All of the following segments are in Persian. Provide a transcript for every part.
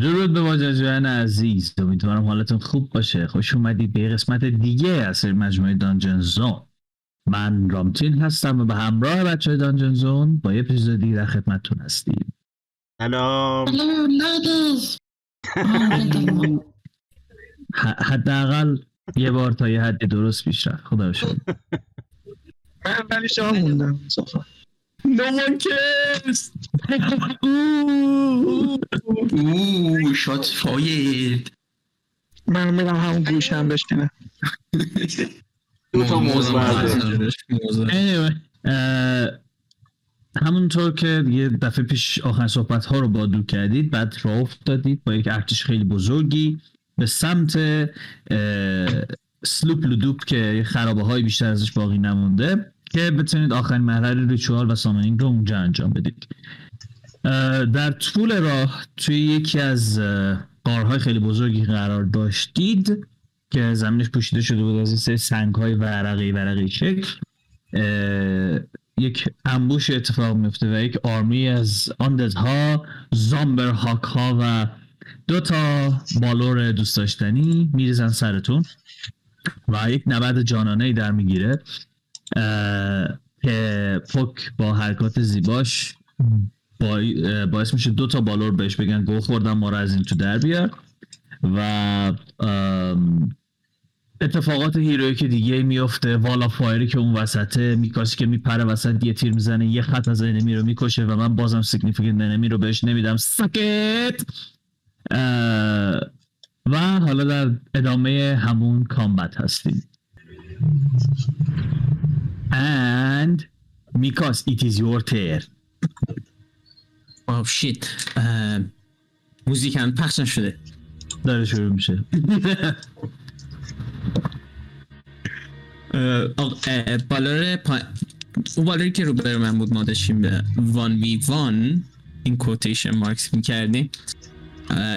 درود به ماجراجویان عزیز. امیدوارم حالتون خوب باشه. خوش اومدید به قسمت دیگه از مجموعه دانجن زون. من رامتین هستم و به همراه بچه دانجن زون با یه اپیزودی در خدمتتون هستیم. سلام. حداقل یه بار تا یه حدی درست پیش رفت. خدا شد من ولی شما موندم. No one cares. اوه شات فاید من میرم همون گوشم بشکنم دو تا موز همونطور که یه دفعه پیش آخرین صحبت ها رو با دو کردید بعد راه افتادید با یک ارتش خیلی بزرگی به سمت سلوپ لودوپ که خرابه های بیشتر ازش باقی نمونده. که بتونید آخرین مرحله ریچوال و سامنینگ رو اونجا انجام بدید. در طول راه توی یکی از اه، غارهای خیلی بزرگی قرار داشتید که زمینش پوشیده شده بود از این سری سنگ های ورقی ورقی شکل یک انبوش اتفاق میفته و یک آرمی از آندزها زامبر هاک ها و دو تا بالور دوست داشتنی میریزن سرتون و یک نبرد جانانه ای در می‌گیره. که پوک با حرکات زیباش با باعث میشه دو تا بالور بهش بگن گو خوردم ما رو از این تو در بیار. و اتفاقات heroic دیگه میفته wall of fire ی که اون وسطه میکاسی که میپره وسط یه تیر می‌زنه یه خط از enemy رو می‌کشه و من بازم significant enemy رو بهش نمیدم. سکت و حالا در ادامه همون combat هستیم. And میکاس it is your turn. واو شیت موزیک هم پخش نشده. داره شروع میشه. بالار پا... اون بالاری که رو بر من بود ما داشتیم به وان وی وان این کوتیشن مارکس می‌کردیم.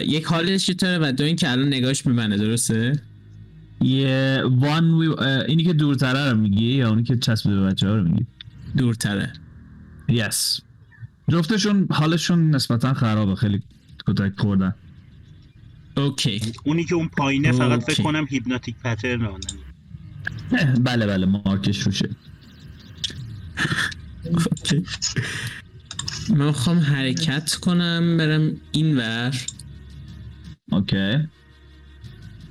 یک حالش چطوره و دو اینکه الان نگاش به منه درسته؟ یه وان وی اینی که دورتره رو میگی یا اونی که چسبیده به بچه ها رو میگی؟ دورتره. yes جفتشون حالشون نسبتا خرابه خیلی کتک خوردن. okay. اونی که اون پایینه فقط. فکر کنم hypnotic pattern on ه بله بله مارکش روشه. okay. من می‌خوام حرکت کنم برم این ور okay.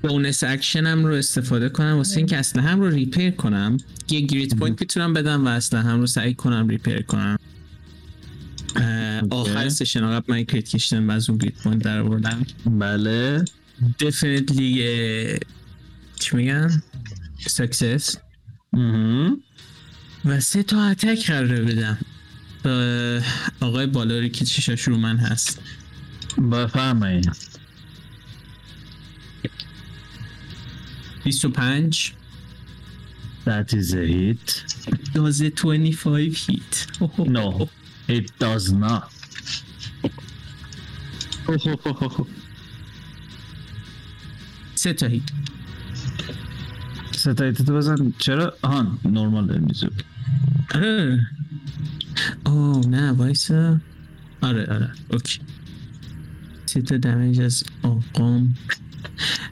bonus action م رو استفاده کنم واسه اینکه اسلحه‌م رو repair کنم. یه grit point می‌تونم بدم و اسلحه‌م رو سعی کنم repair کنم. آخر session قبل من crit کشیدم و از اون grit point در آوردم. بله. definitely چی میگن؟ سکسس. و سه تا attack قراره بدم. آقای بالاری که چشاش رو من هست. بفرمایید. 25 That is a hit. does it 25 hit? No, it does not. سه تا هیت ستایت تو بزن چرا؟ آهان نورمال داری میزو آره اوه نه وایسا آره آره okay سه تا damage از آقام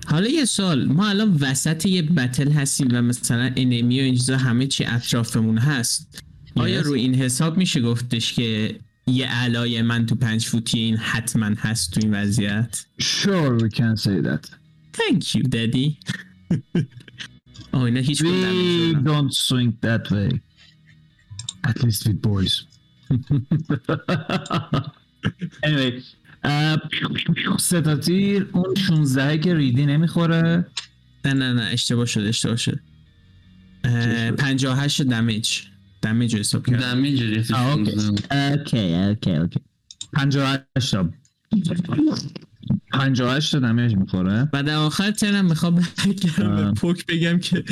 حالا یه سوال ما الان وسط یه battle هستیم و مثلا enemy و این چیزا همه چی اطرافمون هست آیا. رو این حساب میشه گفتش که یه ally من تو پنج فوتی این حتما هست تو این وضعیت Sure we can say that. Thank you daddy آه اینا هیچ We don't swing that way. At least with boys. anyway. سه تا تیر اون 16 که ریدی نمی‌خوره. نه نه نه اشتباه شد اشتباه شد. اه، 58 damage. damage رو حساب کردم. damage آه، okay. 15. okay okay okay. 58 تا. 58 تا damage می‌خوره. و در آخر turn می‌خوام برگردم. به پوک بگم که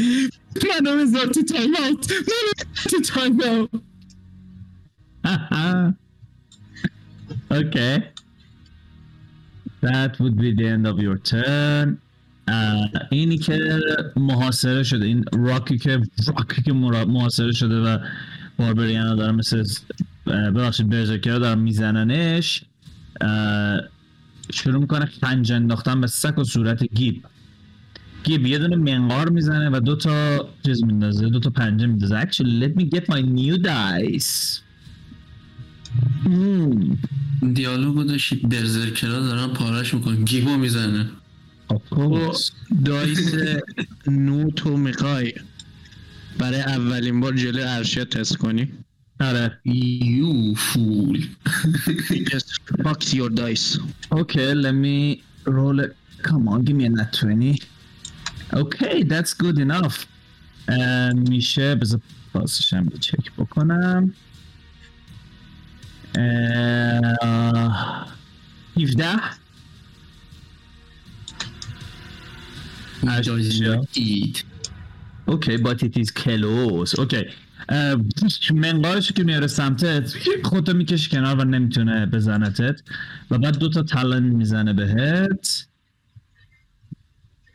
منو بذار تو time out منو تو time out okay. That would be the end of your turn. اینی که محاصره شده این راکی که راکی که محاصره شده و barbarian ا دارن مثل ببخشید برزرکر دارن میزننش. شروع می‌کنه خنج انداختن به سک و صورت گیب. گیب یه دونه منقار می‌زنه و دو تا چیز میندازه دو تا پنجه میندازه. Actually let me get my new dice. دیالوگو داشتی برزرکرا دارن پارش می‌کنن گیبو می‌زنه course دایس نوتو می‌خوای برای اولین بار جلوی ارشیا تست کنی آره یو فول Just fuck your dice Okay, let me roll it. Come on, give me a nat 20. Okay, that's good enough. Uh, میشه بذار بازش هم یه چک بکنم. Uh, 17 اشیا. اید اوکی but it is close. اوکی اه، منقارش که میاره سمتت خودتو می‌کشی کنار و نمی‌تونه بزنتت و بعد دوتا تلن می‌زنه بهت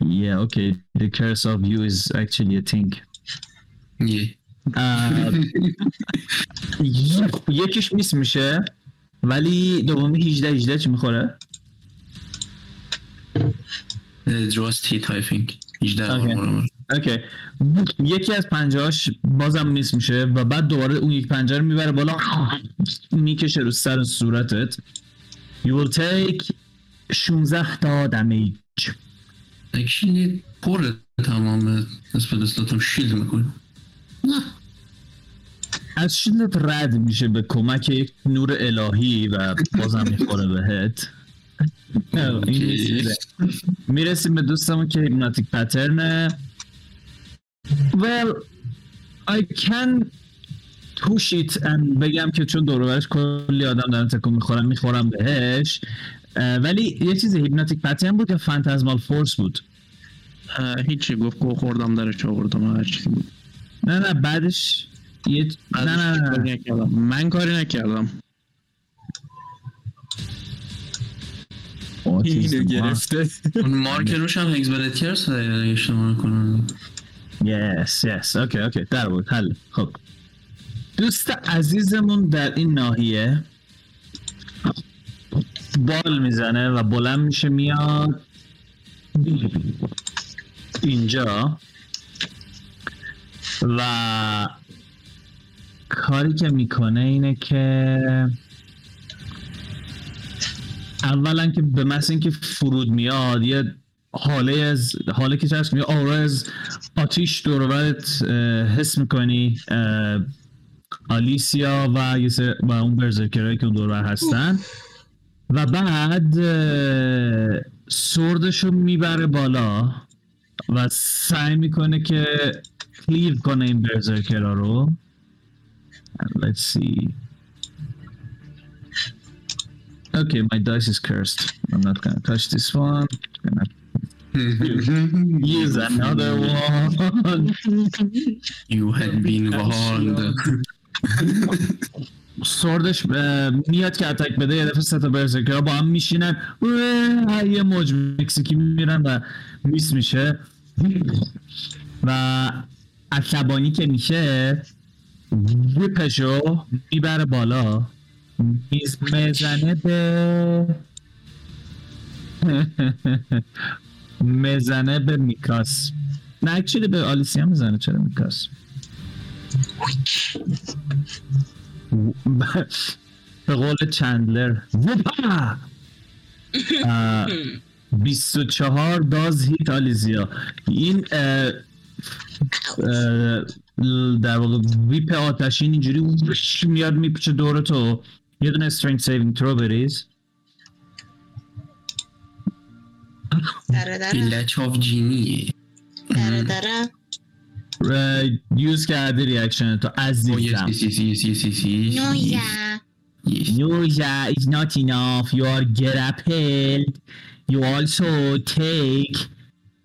Yeah, okay. The curse of you is actually a thing. یه اه، یکیش میس میشه ولی دومی 18 18 چی می‌خوره؟ جواست هیت های فینک 18 اوکی. یکی از پنجهاش بازم نیست میشه و بعد دوباره اون یک پنجه رو می‌بره بالا می‌کشه رو سر صورتت. You will take 16 تا دمیج. اکشنی پر تمام نسبت اسلاتم شیلد می‌کنه از شیلدت رد میشه به کمک یک نور الهی و بازم می‌خوره بهت. می‌رسیم به دوستمون که هیپناتیک پترنه. Well I can push it and بگم که چون دور کلی آدم دارن تکون می‌خورن می‌خورم بهش. ولی یه چیز هیپناتیک پترن بود یا فانتزمال فورس بود. هیچی گفت گو خوردم درش آوردم هر چیزی بود. نه نه بعدش یه نه نه نه. من کاری نکردم. Autism. گرفته. اون مارک روش هم هگزبلتیرس اگه اشتباه نکنم؟ Yes, yes. اوکی اوکی در بود. حل. خب. دوست عزیزمون در این ناحیه بال می‌زنه و بلند میشه میاد. اینجا. و کاری که می‌کنه اینه که اولا که به محض اینکه فرود میاد یه حاله از حاله که هست میاد آره از آتیش دور و برت، اه، حس می‌کنی آلیسیا و یه سر- و اون برزرکرهایی که اون دور و بر هستن. و بعد اه، سردشو می‌بره بالا و سعی می‌کنه که کلیو کنه این برزرکرها رو. And let's see. Okay, my dice is cursed. I'm not gonna touch this one. Gonna use another one. You had been warned. سردش اه، میاد که اتک بده یه دفعه سه تا برزرکرها با هم میشینن یه موج مکزیکی میرن و میس میشه و عصبانی که میشه ویپشو می‌بره بالا. میز مزنه به مزنه به میکاس. نه اکچولی به آلیسیا می‌زنه؟ چرا میکاس؟ به قول چندلر. وپا اه، 24 داز هیت آلیزیا. این در واقع ویپ آتشین اینجوری وش میاد میپیچه دور تو یه دونه strength saving throw بریز دره دره بیلچ آف جینیه دره دره اه، یوز کرده ریاکشن تو Oh yes, عزیزم yes, yes, yes, yes, yes, yes. نویا Yes. Noja is not enough. You are grappled. You also take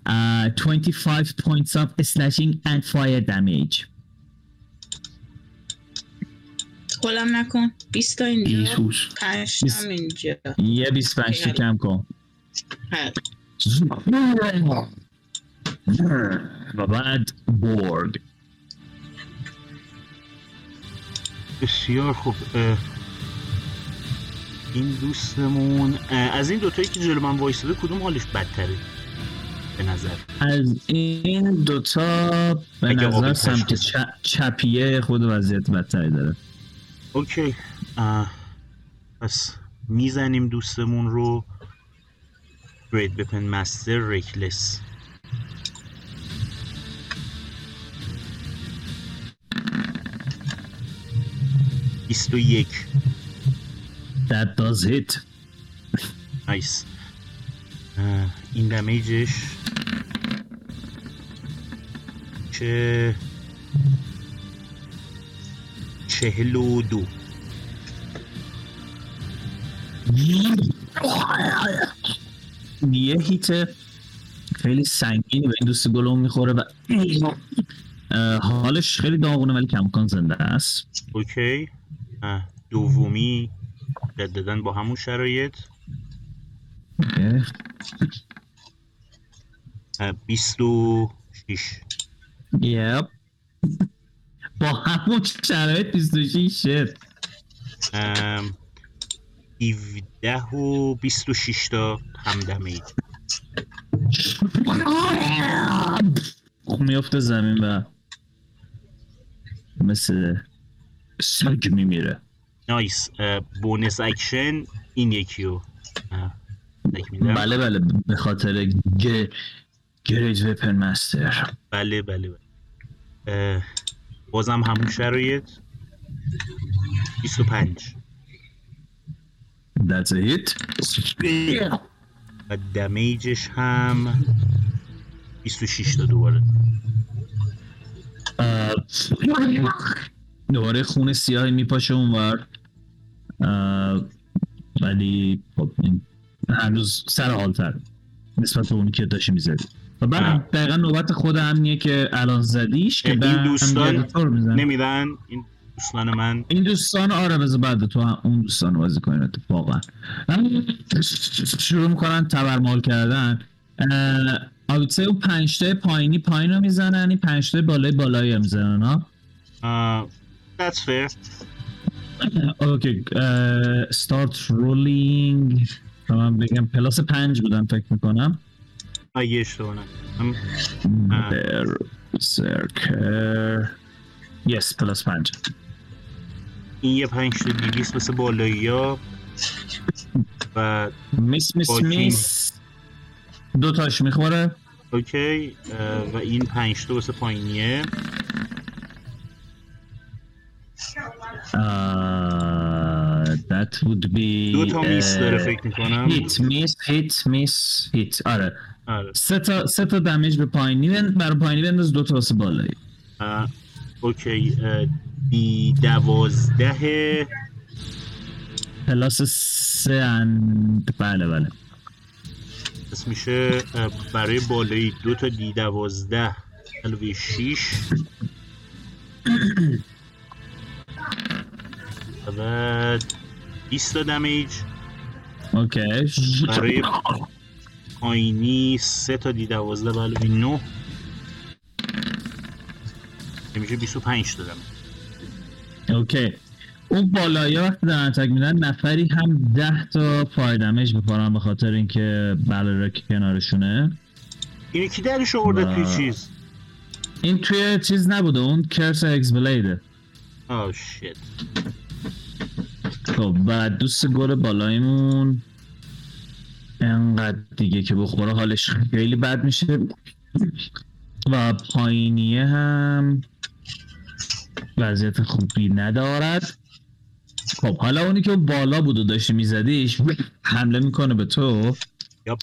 uh, 25 points of slashing and fire damage. کلم نکن. 20 تا اینجا. ایسوس 5 بیست. تا اینجا. یه 25 تا کم کن. و بعد بورگ بسیار خوب. این دوستمون از این دوتایی که جلو من وایساده کدوم حالش بدتره؟ به نظر. از این دوتا به نظر سمت. چ- چپیه خود وضعیت بدتری داره. اوکی. اه، پس می‌زنیم دوستمون رو. گرید بپن مستر ریکلس بیست و یک. That does hit اه، این دمیجش چه چهل و دو. یه هیت خیلی سنگینی به این دوست گلوم می‌خوره و حالش خیلی داغونه ولی کمکان زنده است. اوکی. دومی جددن با همون شرایط. بیست و شیش. یپ با همون شرایط 26 شد. ام، 17 و 26 تا هم دمیج خب میفته زمین و مثل سگ میمیره. nice bonus action این یکی رو. بله بله. به خاطر گ... great weapon master. بله بله بله. بازم همون شرایط 25 That's a hit. و دمیجش هم 26 تا دوباره. دوباره خون سیاهی میپاشه اونور. ولی خب هنوز سر حالتر نسبت به اونی که داشتی می‌زدی. و. بعد دقیقا نوبت خود همینیه که الان زدیش که این دوستان نمیدن؟ این دوستان من. این دوستان آره بذار بعد تو هم اون دوستان بازی کنین اتفاقا. شروع می‌کنن تبرمال کردن. آویتسه اون پنجته پایینی پایین رو می‌زنن این پنجته بالای بالایی رو می‌زنن ها؟ that's fair. اوکی start rolling. من بگم پلاس پنج بودن فکر می‌کنم. اگه اشتباه نکنم. آه. برسرکر یس پلاس پنج. این یه پنج تا دیویس مثل بالایی ها. و miss miss. miss دو تاش می‌خوره. okay و این پنج تا واسه پایینیه. that would be دو تا miss داره فکر می‌کنم. hit miss hit miss hit آره. آره. سه تا سه تا damage به پایینی بند برای پایینی بنداز دو تا واسه بالایی okay d دوازده. plus سه اند. بله بله. پس میشه برای بالایی دو تا d دوازده علاوه شیش. و بعد 20 تا damage. okay. برای پایینی سه تا d دوازده علاوه نه که میشه 25 تا damage okay. اون بالایی وقتی دارن attack میدن نفری هم ده تا fire damage می‌خورن به خاطر اینکه بالورا که کنارشونه. اینو کی درش آورده و- توی چیز؟ این توی چیز نبوده اون curse axe blade ه آه shit خب و دوست گل بالایمون انقدر دیگه که بخوره حالش خیلی بد میشه. و پایینیه هم وضعیت خوبی ندارد. خب حالا اونی که بالا بود و داشتی میزدیش حمله می‌کنه به تو. یپ.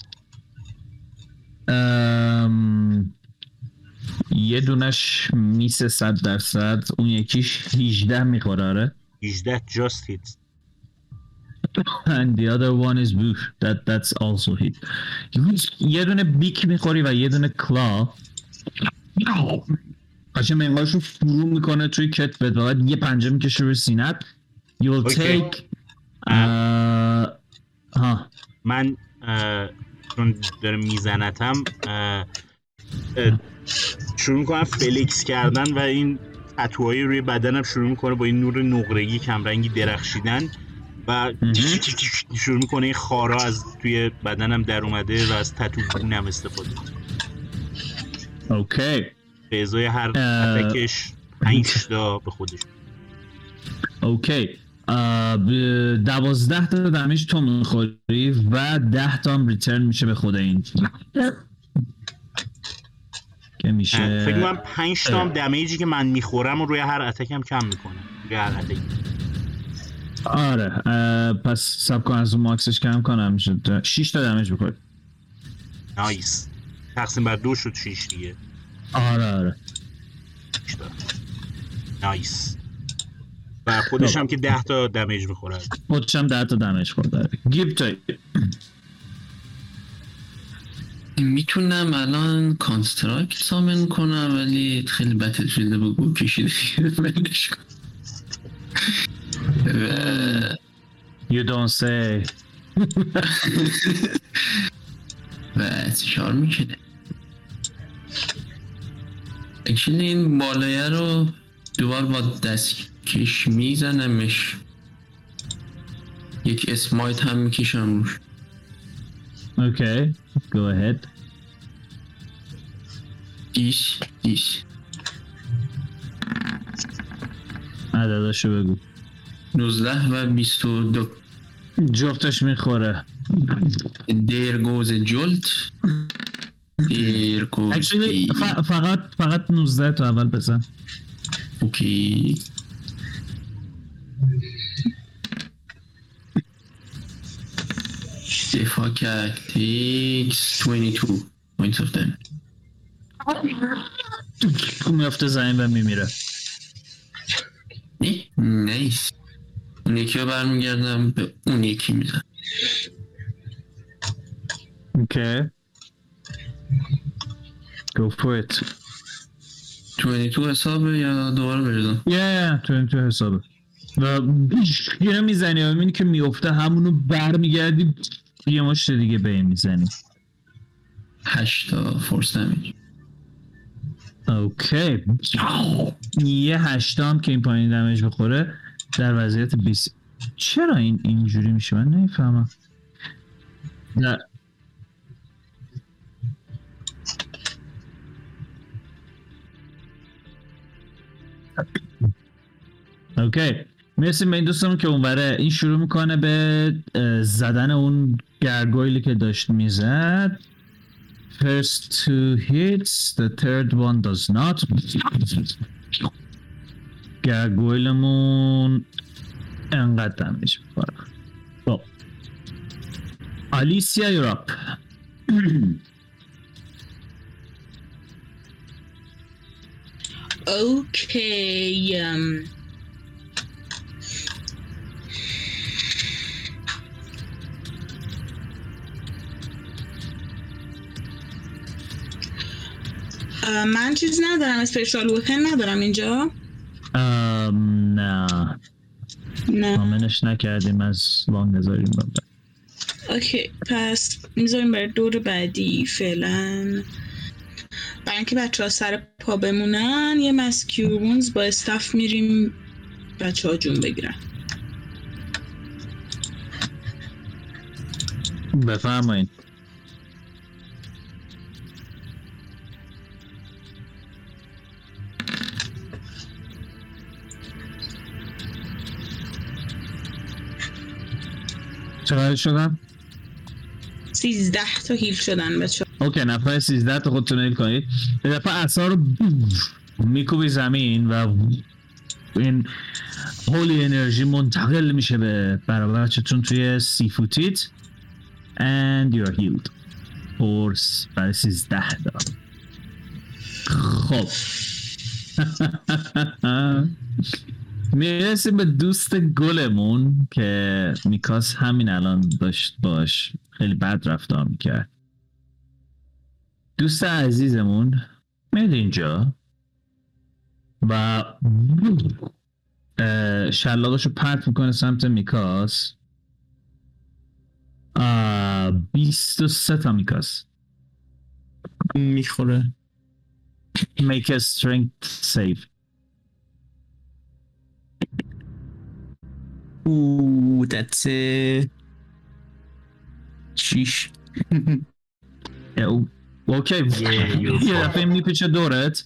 ام، یه دونش میسه صد درصد. اون یکیش 18 می‌خوره آره؟ 18 just hits and the other one is boof that that's also hit. یه دونه beak می‌خوری و یه دونه claw. قشنگ منقاش رو فرو می‌کنه توی کتفت و بعد یه پنجه می‌کشه روی سینت you will Okay. take uh, من چون داره میزنتم شروع می‌کنم flex کردن و این تتوهای روی بدنم شروع می‌کنه با این نور نقرگی کمرنگی درخشیدن. و شروع می‌کنه. این خارا از توی بدنم در اومده و از تتو بونم استفاده okay. به ازای هر. attack ش پنج تا به خودش okay. دوازده تا damage تو می‌خوری و ده تا هم return میشه به خود این. که میشه. فکر کنم پنج تا هم damage ی که من می‌خورم و روی هر attack م کم می‌کنه. روی هر attack آره پس صبر کن از اون max ش کم کنم میشه 6 تا damage بخوری. nice. تقسیم بر دو شد شیش دیگه. آره آره. nice. و خودش هم که ده تا damage می‌خوره خودش هم 10 تا damage خورده. گیب توی می‌تونم الان construct summon کنم ولی خیلی battle شده بگو کشیده کن. و- You don't say. و انتشار می‌کنه. اکچولی این بالایه رو دوبار با دستکش میزنمش. یک اسمایت هم می‌کشم روش. Okay, go ahead. دیش دیش عدداشو بگو. 19 و 22 جفتش می‌خوره. دیر گوز جولت دیر گوز Actually, ف- فقط فقط 19 تو اول بزن. اوکی. دفاع کرد. تیکس 22 points of damage. میفته زمین و میمیره. نه نیس اون یکی رو برمیگردم به اون یکی میزن Okay. Go for it. 22 حسابه یا دوباره بریزم Yeah, تو این تو حسابه. و یه می‌زنی و می‌بینی که میفته همونو برمیگردی یه مشت دیگه به می‌زنی. 8 تا فورس دمیج. اوکی. یه هشتام که این پایین دمج بخوره. در وضعیت 20 چرا این اینجوری میشه؟ من نمی‌فهمم. نه. اوکی. مرسی به این دوستمون که اونوره. این شروع می‌کنه به زدن اون گرگویلی که داشت می‌زد. First two hits, the third one does not. گرگویلمون انقدر دمیج می‌خوره. خب. آلیسیا یوراپ اوکی من چیز ندارم اسپیشال وپن ندارم اینجا. نه. نه. کامنش نکردیم از وان نذاریم. اوکی پس می‌ذاریم برای دور بعدی فعلا. برای اینکه بچه ها سر پا بمونن یه مسکیورونز با استاف میریم بچه ها جون بگیرن. بفرمایید. چقدر شدن؟ سیزده تا heal شدن بچه okay نفر 13 تا خودتون heal کنید. یه دفعه اصلا رو میکوبی زمین و این holy energy منتقل میشه به برابرچتون توی سی فوتیت and you're healed. فورس برای 13 تا. خب. می‌رسیم به دوست گلمون که میکاس همین الان داشت باش خیلی بد رفتار می‌کرد. دوست عزیزمون میاد اینجا؟ و شلاقش رو پرت می‌کنه سمت میکاس. بیست و سه تا میکاس. می‌خوره. Make a strength save. او Oh, that's a... او- okay یه- دفعه میپیچه دورت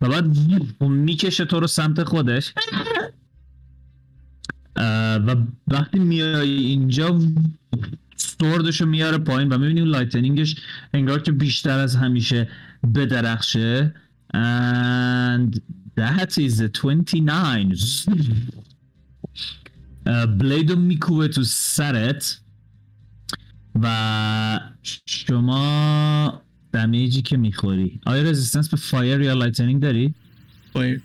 و بعد می‌کشه تو رو سمت خودش. و وقتی میای اینجا sword شو میاره پایین و می‌بینی lightning ش انگار که بیشتر از همیشه بدرخشه. And that is a 29 اه، blade و میکوبه تو سرت و شما damage ی که می‌خوری آیا resistance به fire یا lightning داری؟ fire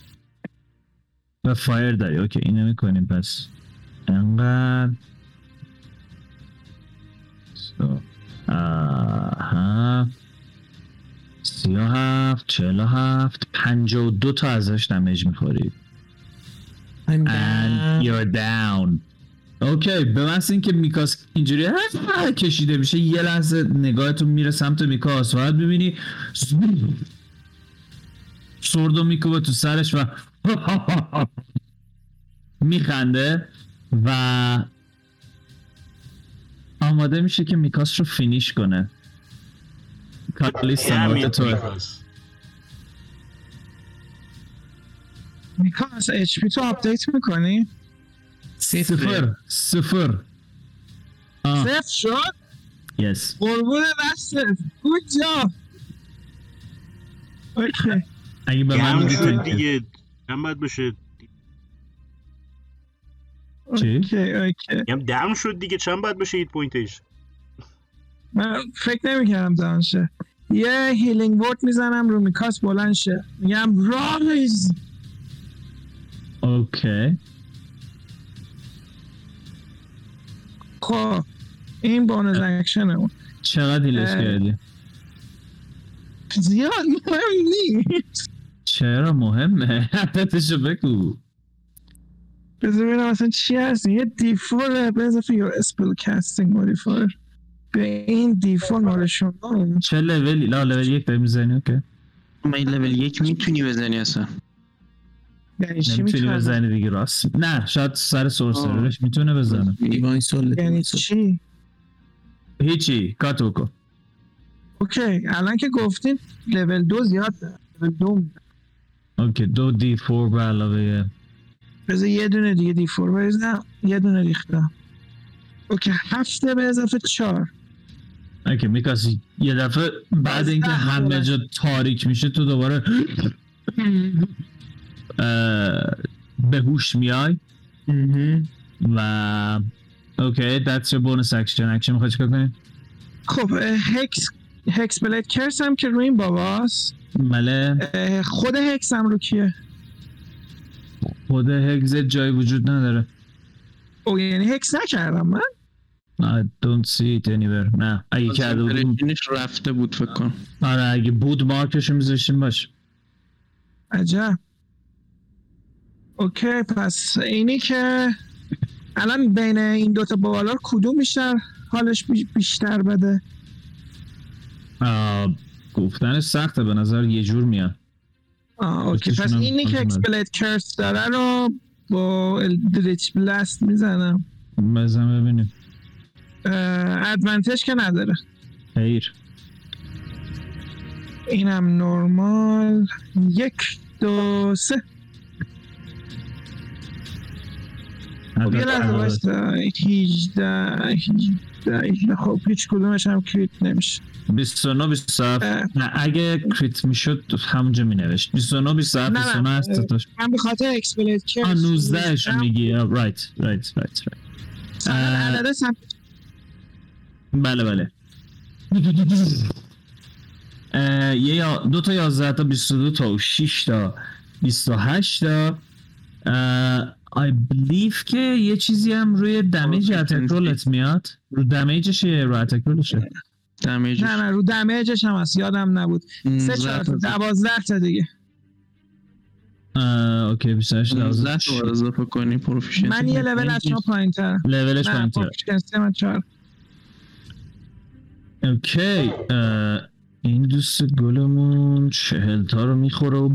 به fire داری okay اینو می‌کنیم پس انقدر so. آها سی و هفت چهل و هفت پنج و دو تا ازش damage می‌خوری I'm and down. you're down. okay به محض اینکه میکاس اینجوری کشیده میشه یه لحظه نگاهتون میره سمت میکاس. و بعد می‌بینی sword و میکوبه تو سرش و میخنده و آماده میشه که میکاس رو finish کنه. کالیستا همین نوبت توه. میکاس HP تو update می‌کنی؟ صفر. صفر. صفر شد؟ yes قربون دستت good job okay. اگه به من شد. دیگه. هم باید بشه چی؟ okay okay. دم شد دیگه. چند باید بشه hit point ش من فکر نمی‌کردم دانشه یه healing word می‌زنم. رو میکاس بلند شه. میگم rise. okay. خب این bonus action اون چقدر heal ش. کردی؟ زیاد مهم نیست. چرا مهمه؟ حدتشو بگو. بذار ببینم اصلا چی هست. یه دیفور به اضافه your spellcasting modifier. به این دیفور مال شما. چه لولی؟ لا لول یک داری می‌زنی okay. من این لول یک می‌تونی بزنی اصلا. یعنی چی بزنی دیگه راست؟ نه شاید سر sorcerer ش می‌تونه بزنه. Divine Soul یعنی چی؟ هیچی کارتو بکن. okay الان که گفتین لول دو زیاد. لول دو okay دو دی فور به علاوه. بذار یه دونه دیگه دیفور بریزم یه دونه ریختم. okay هفته به اضافه چهار. okay میکاسی یه دفعه بعد اینکه همه. جا تاریک میشه تو دوباره به هوش میای. و okay that's your bonus action. action می‌خوای چیکار کنی؟ خب hex hexblade curse هم که روی این باباست اه، خود hex هم رو کیه؟ خود hex جای وجود نداره. او یعنی hex نکردم من؟ I don't see it anywhere. نه. اگه کرده concentration ش رفته بود فکر کن. آره اگه بود مارکشو میذاشتیم باش. عجب. okay پس اینی که الان بین این دوتا بالا کدوم بیشتر حالش بی- بیشتر بده؟ آه، گفتنش سخته به نظر یه جور میاد. آه okay پس اینی که. اکسپلیت کرس داره رو با دریچ بلست می‌زنم. بزن ببینیم. ادوانتج که نداره. خیر. اینم نورمال یک دو سه. یه لحظه وایستا 18 18 18 خب هیچ کدومش هم کریت نمیشه. 29 27 اه، نه اگه کریت می‌شد همونجا مینوشت. 29 27 نه، نه. 29 هست من به خاطر exploit آه 19 شو میگی. right right right. عدد. بله بله. یه دو تا 11 تا 22 تا و 6 تا 28 تا. I believe که یه چیزی هم روی damage attack roll ت میاد. رو damage ش رو اتک رولشه دمیجش نه نه رو دمیجش هم هست. یادم نبود. سه چهار تا. دوازده تا دیگه. اه، okay 28 12 12 تا اضافه کنی proficiency من یه لول از شما پایین تر لولش پایین تره. proficiency من چهار. okay این دوست گلمون چهل تا رو می‌خوره و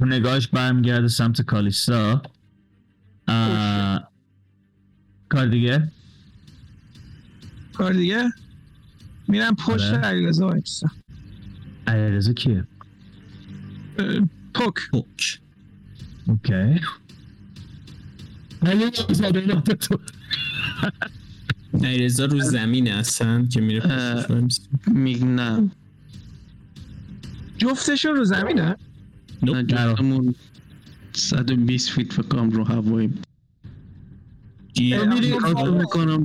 نگاهش برمیگرده سمت کالیستا کار دیگه؟ کار دیگه؟ میرم پشت آره. علیرضا وایسا. علیرضا کیه؟ اه، پوک. پوک. اوکی. علیرضا رو زمینه اصلا که میره. پشتش وایمیسه. میگ نه. جفتشون رو زمینه؟ نه جفتمون 120 فیت فکر کنم رو هواییم.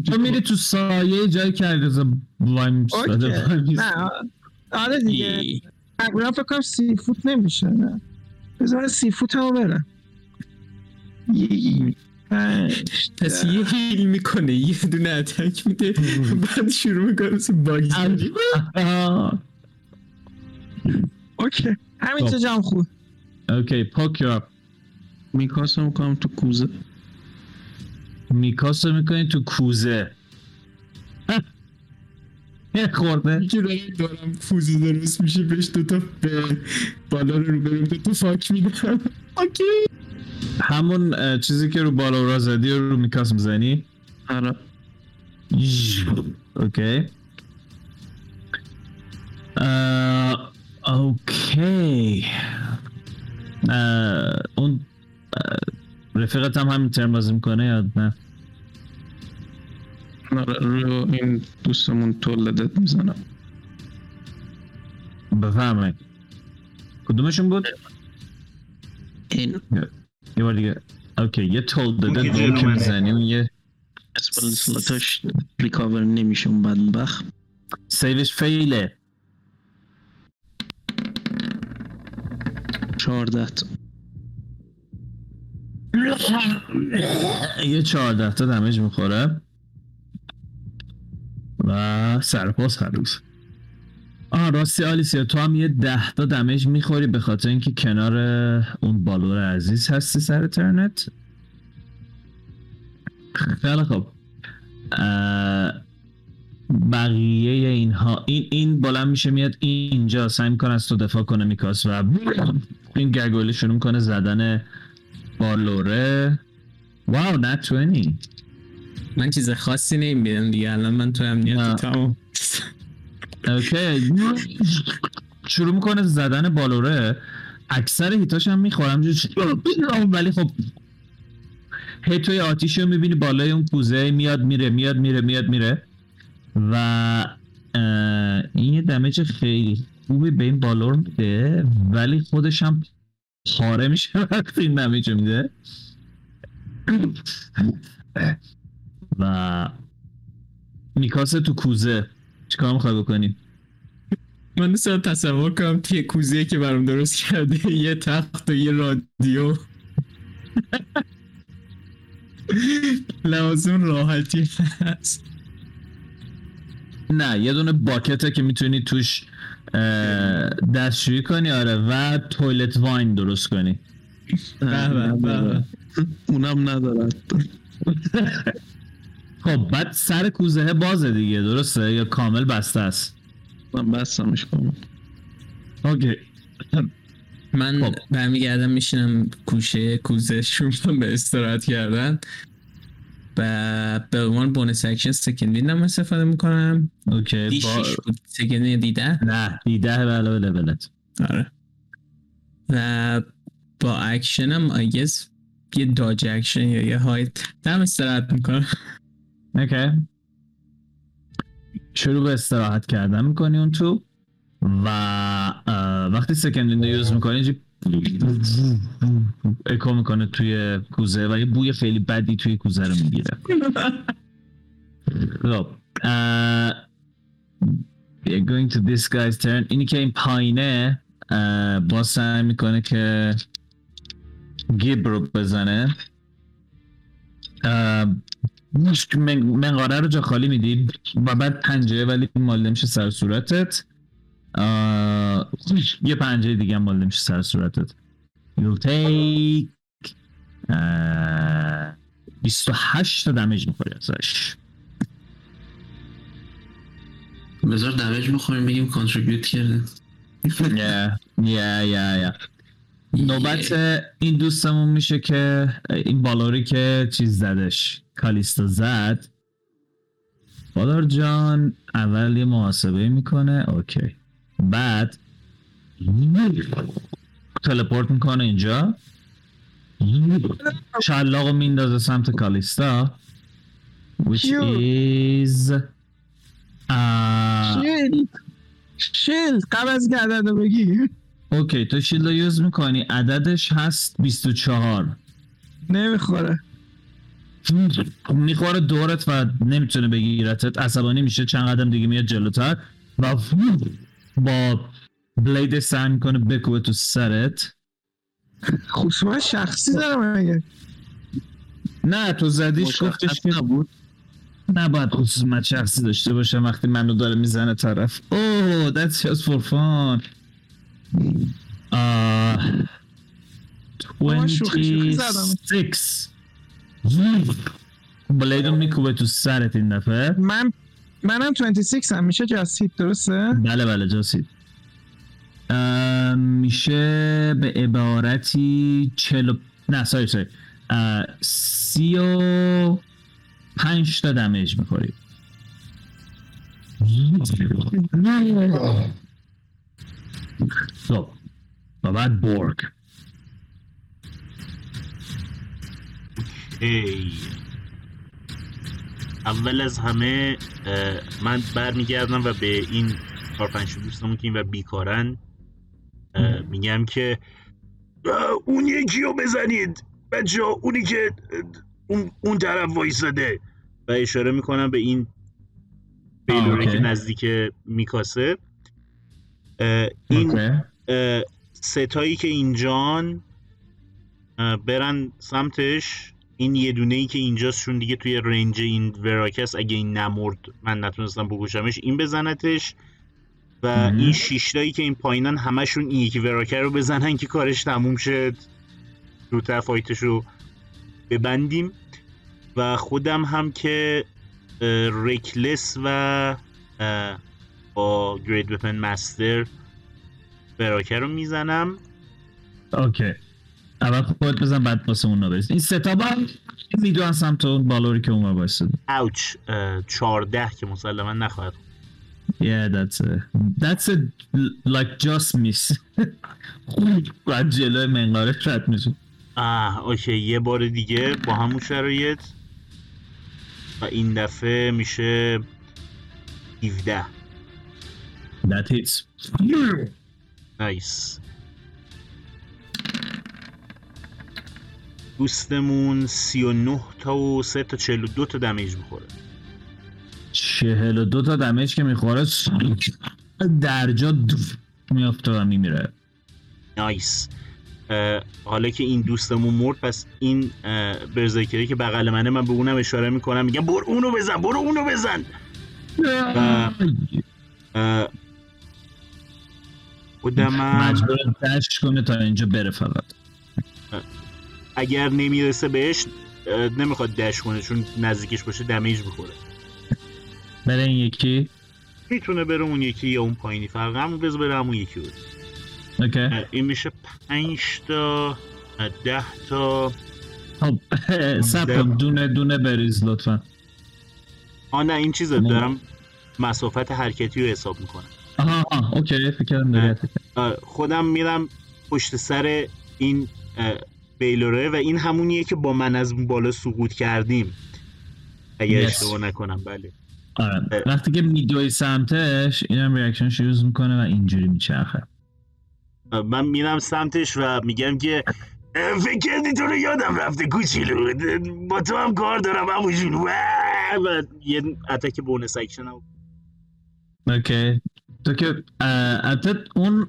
تو میری تو سایه جایی که علیرضا وایم اوکی. نه آره دیگه. تقریبا فکر کنم سی فوت نمیشه نه. بذار سی فوت هم برم پس یه هیل می‌کنه یه دونه اتک میده بعد شروع می‌کنه مثل باگ زدی. اوکی. همین خب. جام خوب اوکی پاک یا میکاسو می‌کنم تو کوزه. میکاسو می‌کنی تو کوزه. یه خورده. که دارم دارم پوزه درست میشه بهش دوتا به بالا رو رو بریم دوتا فاک میدم. اوکی. همون چیزی که رو بالا را زدی رو رو میکاس می‌زنی؟ آره. اوکی. اوکی. اون رفیقت هم همین ترم بازی می‌کنه یا نه؟ آره رو این دوستمون تولدت می‌زنم. بفهمه کدومشون بود؟ این. یه بار دیگه. اوکی یه تول اون داده که. می‌زنی اون یه spell slot اش recover نمیشه اون بدبخت. save ش fail ه. 14 تا. یه چهارده تا damage می‌خوره. و سرپاس هر روز. آه راستی آلیسیا تو هم یه ده تا damage می‌خوری به خاطر اینکه کنار اون بالور عزیز هستی سر ترنت. خیلی خوب. بقیه اینها این این بلند میشه میاد اینجا سعی می‌کنه از تو دفاع کنه میکاس و این گرگولی شروع می‌کنه زدن بالوره واو نت 20 من چیز خاصی نمی‌بینم دیگه الان من تو نه. امنیت تمام اوکی. شروع می‌کنه زدن بالوره اکثر هیتاش هم می‌خورم. ولی خب هی توی آتیش رو می‌بینی بالای اون کوزه میاد میره میاد میره میاد میره. و این یه دمیج خیلی خوبی به این بالور میده ولی خودش هم پاره میشه وقتی این دمیج میده. و میکاسه تو کوزه. چیکار می‌خوای بکنی؟ من دوست تصور کنم توی کوزه که برام درست کرده یه تخت و یه رادیو. لازم راحتی هست. نه یه دونه باکته که می‌تونی توش دستشویی کنی آره و تویلت واین درست کنی. اونم ندارد خب بعد سر کوزه بازه دیگه درسته؟ یا کامل بسته است؟ من بستمش کنم اوکی. من خب. برمیگردم میشینم کوشه کوزه شروع به استراحت کردن. و به عنوان bonus action second wind م استفاده می‌کنم. okay d با... بود second wind d ده؟ نه d ده به علاوه لولت آره. و با action م I guess یه dodge action یا یه hide دم استراحت می‌کنم. okay. شروع به استراحت کردن می‌کنی اون تو. و وقتی second wind و use می‌کنی اکو می‌کنه توی کوزه و یه بوی خیلی بدی توی کوزه رو می‌گیره. خب we're going to this guy's turn. اینی که این پایینه باز سعی می‌کنه که گیب رو بزنه. منقاره رو جا خالی میدی و بعد پنجه ولی مال میشه سر صورتت. آه، یه پنجه دیگه هم مال میشه سر صورتت. You'll take اه، 28 تا دمیج می‌خوری ازش. بذار دمیج بخوریم بگیم کانتریبیوت کرده yeah, yeah, yeah. نوبت این دوستمون میشه که این بالاری که چیز زدش کالیستا زد. بالار جان اول یه محاسبه می‌کنه. اوکی بعد تلپورت می‌کنه اینجا. شلاق رو میندازه سمت کالیستا. Which is شیلد قبل از که عدد رو بگی. اوکی تو شیلد رو یوز می‌کنی. عددش هست 24 نمی‌خوره. می‌خوره دورت و نمی‌تونه بگیرتت. عصبانی میشه. چند قدم دیگه میاد جلوتر. و با بلید سعی می‌کنه بکوبه تو سرت. خصوصا شخصی دارم مگه نه تو زدیش گفتش که نبود. نباید خصوصیت شخصی داشته باشه وقتی منو داره می‌زنه طرف. اوه that's just for fun. زدم. 26 بلیدو میکوبه تو سرت این دفعه. من منم 26 هم. میشه جاست درسته؟ بله بله جاسید میشه به عبارتی چلو نه ساری ساری اه، سی و پنج تا دمیج می‌خوری خب و بعد بورگ ای. اول از همه من برمیگردم و به این چهار پنج دوستمون که این و بیکارن میگم که اون یکی رو بزنید. بچه اونی که اون, اون طرف وایساده. و اشاره می‌کنم به این بیلوره. که نزدیک میکاسه. این ستایی که اینجان برن سمتش. این یه دونه ای که اینجاست چون دیگه توی رنج این وراکس اگه این نمرد من نتونستم بکشمش این بزنتش. و مهم. این شیشتایی که این پایینن همشون این یکی وراکر رو بزنن که کارش تموم شد زودتر فایتش رو ببندیم. و خودم هم که اه، ریکلس و با گرید وپن مستر براکه رو می‌زنم. اوکی. اول خودت بزن بعد واسه اونا برس این ستا با هم می‌دونن سمت اون بالوری که اون بایستد اوچ اه، چارده که مسلما نخواهد Yeah, that's a that's a like just miss. بعد جلوی منقاره رد میشه. آه اوکی یه بار دیگه با همون شرایط. و این دفعه میشه 17 That hits. نایس دوستمون 39 تا و 3 تا 42 تا دمیج می‌خوره چهل و دو تا دمیج که می‌خوره در جا دف میافته و میمیره. نایس حالا که این دوستمون مرد پس این برزرکری که بغل منه من به اونم اشاره می‌کنم میگم برو اونو بزن برو اونو بزن اه، خودمم مجبور دشت کنه تا اینجا بره فقط. اگر نمی‌رسه بهش نمی‌خواد دش کنه چون نزدیکش باشه دمیج بخوره بره این یکی. می‌تونه بره اون یکی یا اون پایینی فرق همون بذار بره همون یکی بود اوکی. این میشه پنج تا ده تا خب سب دونه دونه بریز لطفا. آه نه این چیزه. دارم مسافت حرکتی رو حساب می‌کنم آها آها okay فکر آه، خودم میرم پشت سر این بیلوره و این همونیه که با من از بالا سقوط کردیم. اگه Yes. اشتباه نکنم بله. آره. وقتی که میدوی سمتش اینم reaction ش use می‌کنه و اینجوری میچرخه. من میرم سمتش و میگم که فکر کردی تو رو یادم رفته کوچولو. با تو هم کار دارم همونجون و و یه attack bonus action هم. okay تو که البته اون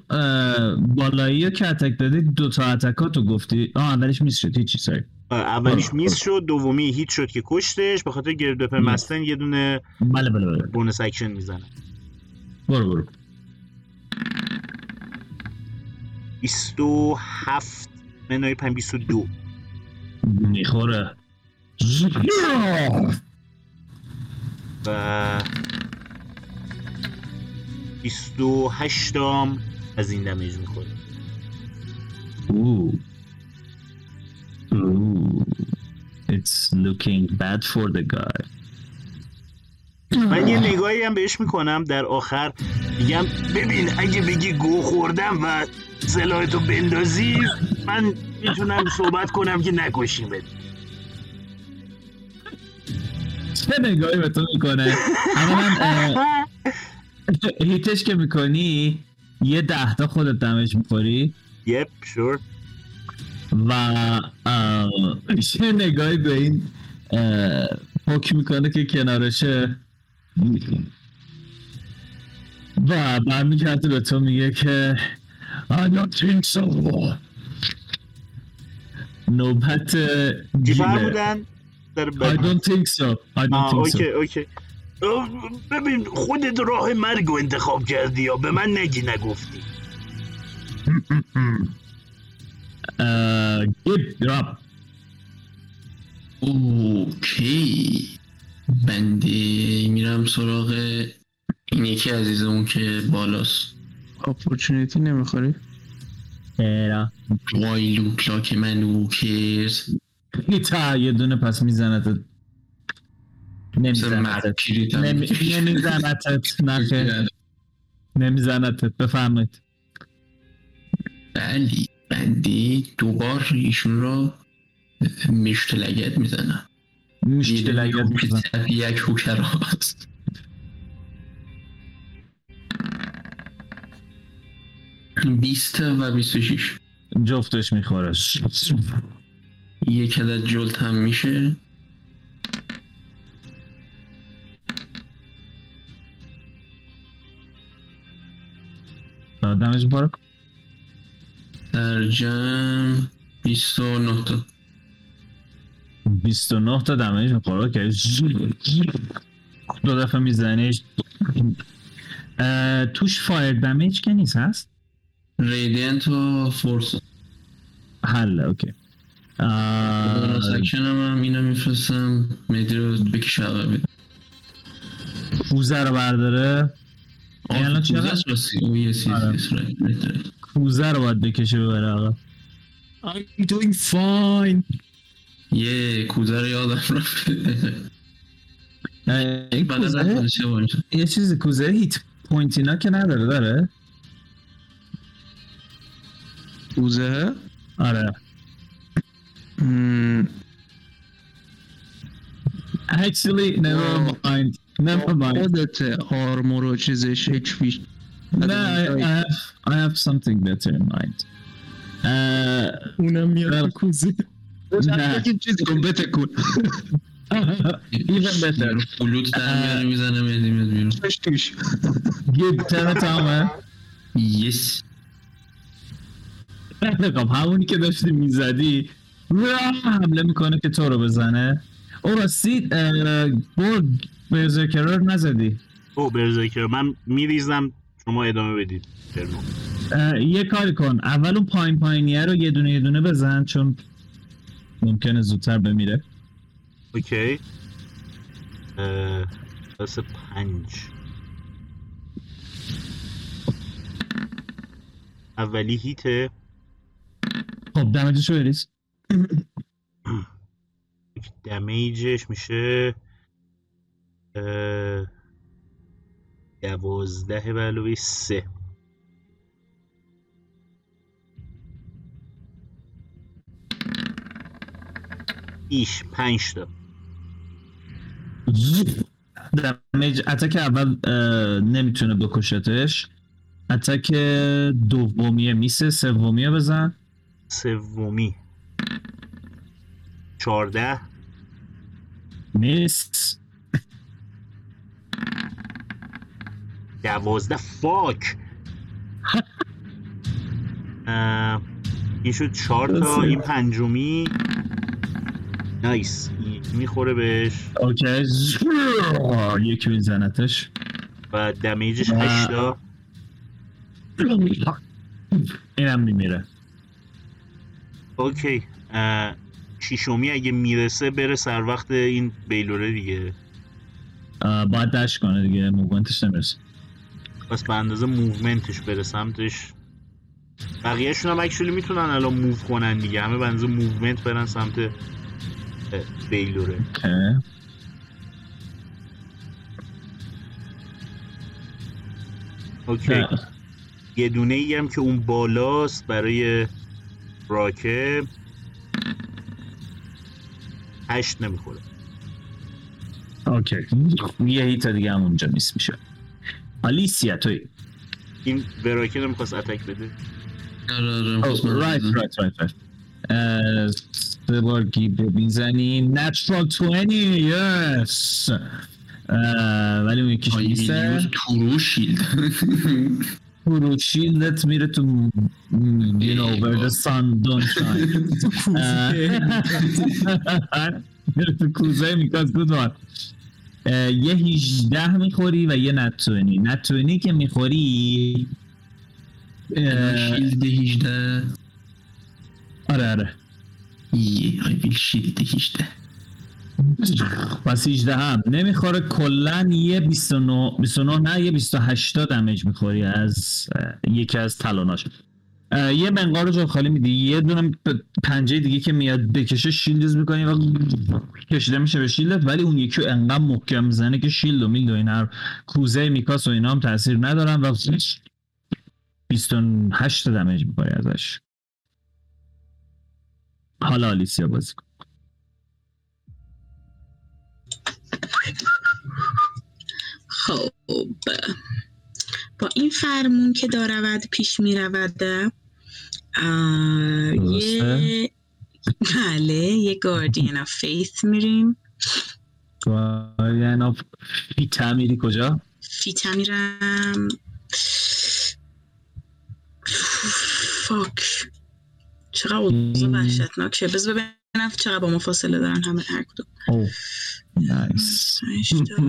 بالایی که attack دادی دو تا attack اتو گفتی. آه اولش miss شد هیچی سایی اولیش. miss شد دومی hit شد که کشتش به خاطر great weapon Yes. master یه دونه بله بله بله. bonus action می‌زنه. برو برو. 27 منهای 5 22 می‌خوره. و 28 هم از این دمیج می‌خوره Ooh. Ooh. It's looking bad for the guy. من یه نگاهی هم بهش می‌کنم در آخر میگم ببین اگه بگی گو خوردم و سلاحتو بندازی من می‌تونم صحبت کنم که نکشیمت چه نگاهی به تو می‌کنه اولا اه، هیتش که می‌کنی یه ده تا خودت دمج می‌خوری. یپ شور و یه نگاهی به این حکم می‌کنه که کنارشه و برمیگرده به تو میگه که I don't think so. نوبت چی؟ در I don't think so. I don't think so. اوکی اوکی. آه، ببین خودت راه مرگ رو انتخاب کردی یا؟ به من نگی نگفتی. Uh, give drop. اوکی. بنده میرم سراغ این یکی عزیزمون که بالاست. اپورچونیتی نمی‌خوری؟ Era. وای لوکلا که من اوکرز تا یه دونه پس میزنت مثل نمیزنت مرد کلیت هم نمیزنتت نمیزنتت بفهمید بلی بنده دوبار ایشون را مشت لگت می‌زنم مشت لگت میزن یک هوکر هست بیست و بیست و شیش جفتش می‌خوره. یک عدد جلت هم میشه. damage بارک. در جمع بیست و نه تا. 29 تا دمج می‌خوره که دو دفعه میزنیش. توش فایر damage که نیست هست؟ radiant و force. حله اوکی. اکشن هم, هم اینو میفرستم. مدی رو بکش عقب. کوزه رو برداره. الان چقدر؟ یس آره. کوزه رو باید بکشه ببره آقا I'm doing fine. یه کوزه رو یادم رفت. یه چیزی کوزه؟ هیت پوینت اینا که نداره داره؟ کوزه؟ آره. actually never mind. Never mind خودت آرمور و چیزش هیچ نه I, have I have something better in mind. اه، اونم میاد کوزه. نه. یه چیزی کن. بتکون even better. فلوت در میاره می‌زنه مدی میاد بیرون توش توش. Give ترن تمامه یس خب همونی که داشتی می‌زدی حمله می‌کنه که تو رو بزنه. او راستی برگ برزرکرر نزدی. او برزرکر من میریزم شما ادامه بدید یه کاری کن اول اون پایین پایینیه رو یه دونه یه دونه بزن چون ممکنه زودتر بمیره. اوکی. پس پنج. اولی هیته. خب دمجش رو بریز. دمیجش میشه دوازده علاوه سه. ایش پنج تا. دمیج اتک اول نمی‌تونه بکشتش. اتک دومیه میسه سومیه بزن. سومی. چارده نیست. دوازده. فاک. این شد چهار تا این پنجمی. نایس. می‌خوره بهش. okay. یکی میزنتش و damage ش هشتا اینم میمیره okay شیشمی اگه می‌رسه بره سر وقت این بیلوره دیگه. باید dash کنه دیگه movement ش نمی‌رسه. پس به اندازه movement ش بره سمتش. بقیهشون هم actually می‌تونن الان move کنن دیگه. همه بنز movement برن سمت بیلوره. okay. okay. یه دونه ای هم که اون بالاست برای راکه هشت نمی‌خوره. okay. یه hit دیگه هم اونجا نیست میشه. آلیسیا توی. این براکه نمی‌خواست attack بده؟ آره آره right. right right right سه بار گیب می‌زنیم نچرال 20 یس ولی اون یکیش نیسته ویدیوز تورو شیلد فرو شیلدت میره تو you know where the sun don't shine. اه، میره تو کوزه میکاس گودوار یه 18 می‌خوری و یه نتونی نتونی که می‌خوری shield 18 آره آره. Yeah I will shield 18 پس 18 هم. نمی‌خوره کلا یه 29 29 نه یه 28 تا damage می‌خوری از یکی از talon اش. یه منقار رو خالی میدی. یه دونه پنجه دیگه که میاد بکشه شیلدز می‌کنی و کشیده میشه به shield ت ولی اون یکی انقدر محکم می‌زنه که shield و میلد و اینا کوزه میکاس و اینا هم تاثیر ندارن و 28 تا دمیج می‌خوری ازش. حالا آلیسیا بازی کن. خب. با این فرمون که دارود پیش می رود یه بله یه گاردین آف فیث میریم. Guardian of Faith ا میری کجا؟ Faith ا میرم. Fuck. چقدر اوضاع وحشتناکه. بذار ببینم چقدر با ما فاصله دارن همه هر کدوم. Nice.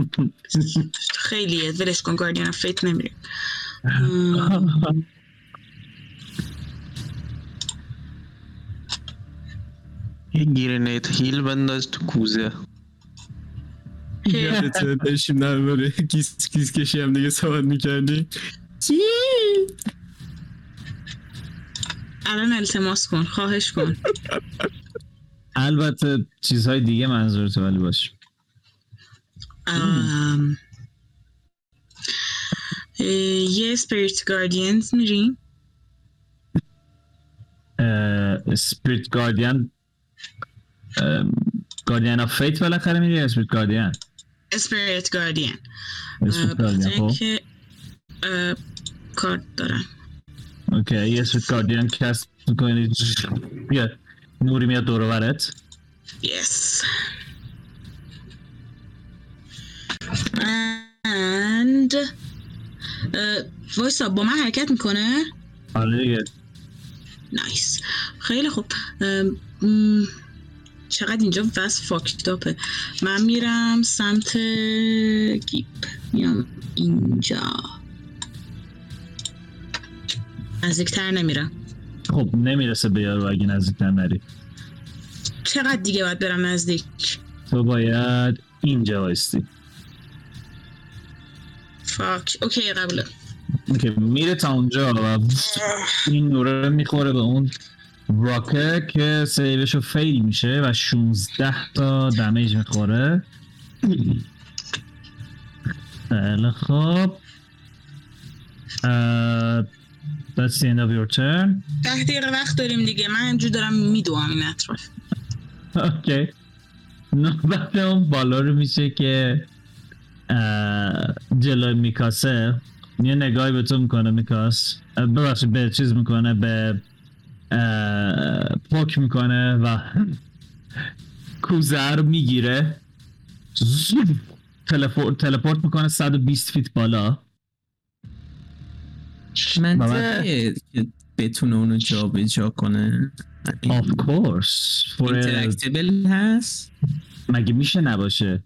خیلیه ولش کن Guardian Faith نمیریم یه گیرنیت هیل بنداز تو کوزه. یادت داشتیم درباره کیس کیس کشی هم دیگه صحبت می‌کردی. الان التماس کن خواهش کن. البته چیزهای دیگه منظورت ولی باش. ام، یه سپیریت گاردینز میریم؟ Spirit Guardian Guardian of Faith بالاخره میری یا Spirit Guardian Spirit Guardian که کارت دارم. Okay یه Spirit Guardian cast می‌کنی. بیا نوری میاد دور و برت Yes. And وایسا با من حرکت می‌کنه آره دیگه نایس خیلی خوب چقدر اینجا وز فاکتاپه من میرم سمت گیپ میام اینجا نزدیکتر نمیرم خب نمی‌رسه به یارو اگه نزدیکتر نری. چقدر دیگه باید برم نزدیک؟ تو باید اینجا وایستی. Fuck. Okay قبوله. Okay میره تا اونجا و این نوره می‌خوره به اون Roc ه که save ش fail میشه و 16 تا damage می‌خوره. خیلی خوب Uh, that's the end of your turn. ده دقیقه وقت داریم دیگه. من اینجور دارم میدوام این اطراف Okay نوبت اون بالا رو میشه که جلوی میکاسه. یه نگاهی به تو می‌کنه میکاس. ببخشید به چیز می‌کنه به پوک می‌کنه و کوزه رو می‌گیره. تلپورت می‌کنه 120 فیت بالا. منطقیه که بتونه اونو جا به جا کنه. Of course. For a- اینتراکتبل هست؟ مگه میشه نباشه؟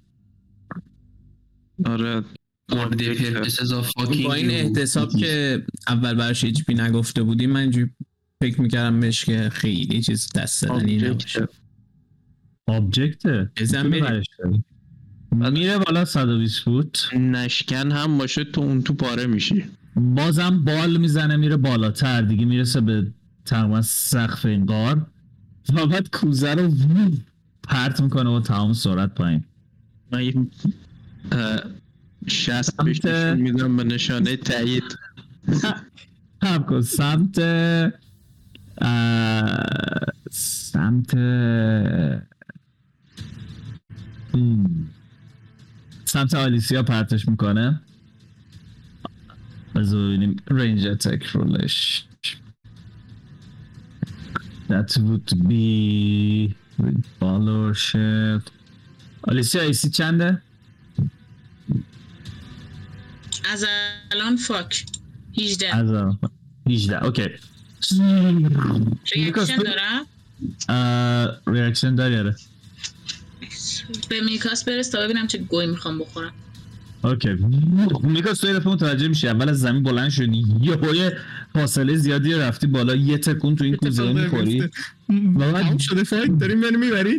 آره. با این you. احتساب که اول براش هیچ بی نگفته بودیم من فکر می‌کردم بهش که خیلی چیز دست زدنی نباشه. آبجکته بزن. میره بالا 120 فوت. نشکن هم باشه تو اون تو پاره میشی. بازم بال می‌زنه میره بالاتر. دیگه می‌رسه به تقریبا سقف این قار و بعد کوزه رو پرت می‌کنه و تمام سرعت پایین. من اه، شست سمت- میدم به نشانه تایید. هم کن سمت اه، سمت هم. سمت آلیسیا پرتش می‌کنه. بذار ببینیم رنج اتک رولش That would be with followership آلیسیا ایسی چنده؟ از الان فاک 18 از آن. 18 اوکی ریاکشن دارم. ریاکشن داری آره. به میکاس برس تا ببینم چه گوی می‌خوام بخورم. اوکی. میکاس تو یه دفعه متوجه میشی اول از زمین بلند شدی یه فاصله زیادی رفتی بالا یه تکون تو این کوزه می‌خوری. و بعد شده فایت داریم منو می‌بری؟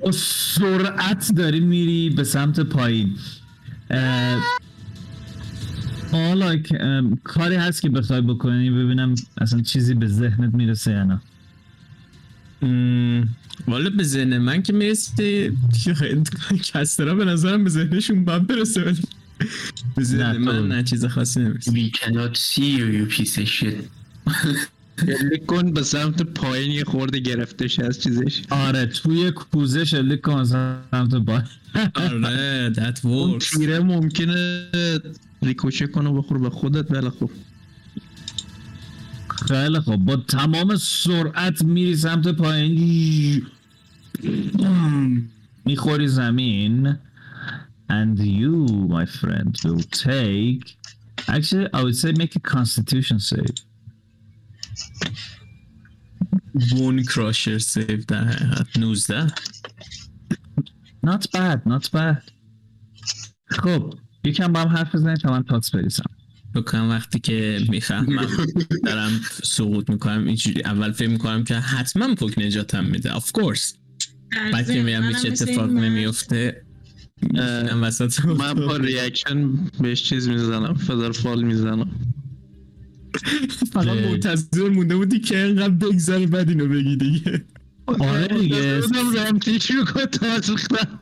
با سرعت داری میری به سمت پایین. حالا کاری هست که بخوای بکنی ببینم اصلا چیزی به ذهنت می‌رسه یا نه. والا به ذهن من که می‌رسه که خیلی کسترا به نظرم به ذهنشون باید برسه ولی به ذهن من نه چیز خاصی نمی‌رسه. We cannot see you you piece of shit. شلیک کن به سمت پایین یه خورده گرفتش از چیزش. آره توی کوزه شلیک کن سمت با آره that اون works. تیره ممکنه ریکوشه کنه و بخور به خودت ولی خب. خیلی خوب با تمام سرعت میری سمت پایین. می‌خوری زمین and you my friend will take actually I would say make a constitution save. بون کراشر سیف در حقیقت 19 not bad not bad. خب یکم با هم حرف بزنید تا من تاکس بریسم بکنم وقتی که می‌فهمم دارم سقوط می‌کنم اینجوری اول فکر می‌کنم که حتما پوک نجاتم میده of course. بعد که میگم هیچ اتفاق نمیفته وسط من با ریاکشن بهش چیز می‌زنم فدر فال می‌زنم. فقط منتظر مونده بودی که اینقدر بگذره بعد اینو بگی دیگه. آره دیگه. رو کن تاز ریختم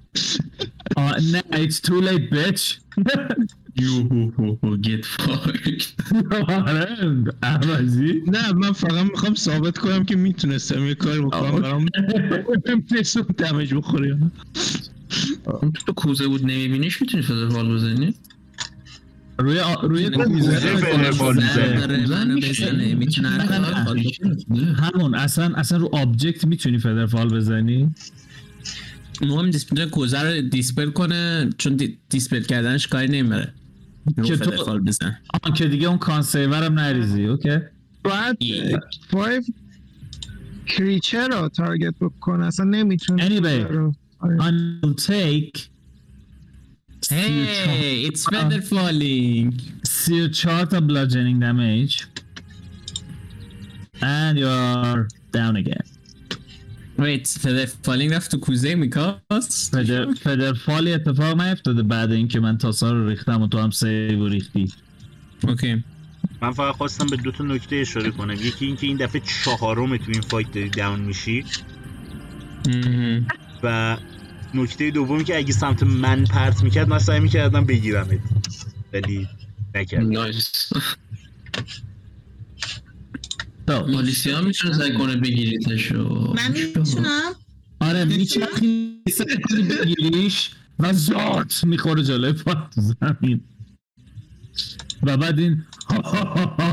آه، نه it's too late bitch. Get fucked. آره عوضی. نه من فقط می‌خوام ثابت کنم که می‌تونستم یه کاری بکنم. برام نمی‌تونستم damage بخوری. اون تو کوزه بود نمیبینیش می‌تونی feather fall بزنی؟ روی آ... روی. همون اصلا اصلا رو object می‌تونی feather fall بزنی؟ مهم نیست می‌تونه کوزه رو dispel کنه چون di- dispel کردنش کاری نمی‌بره. که که تو- تو بزن آن که دیگه اون con save هم نریزی okay باید five creature رو target بکنه اصلا نمی‌تونه Anyway. رو آره. and will take Hey, it's feather falling. 34 تا bludgeoning damage. And you're down again. Wait, feather falling رفت تو کوزه میکاس؟ feather, feather fall ی اتفاق نیفتاده بعد اینکه من تاسا رو ریختم و تو هم save و ریختی. اوکی. من فقط خواستم به دو تا نکته اشاره کنم. یکی اینکه این دفعه چهارم تو این فایت داری داون میشی. و نکته دومی که اگه سمت من پرت می‌کرد من سعی می‌کردم بگیرمت. ولی نکردم. مالیسیا هم می‌تونه سعی کنه بگیریتشو من می‌تونم؟ آره کنی بگیریش و زارت می‌خوره جلوی پا زمین. و بعد این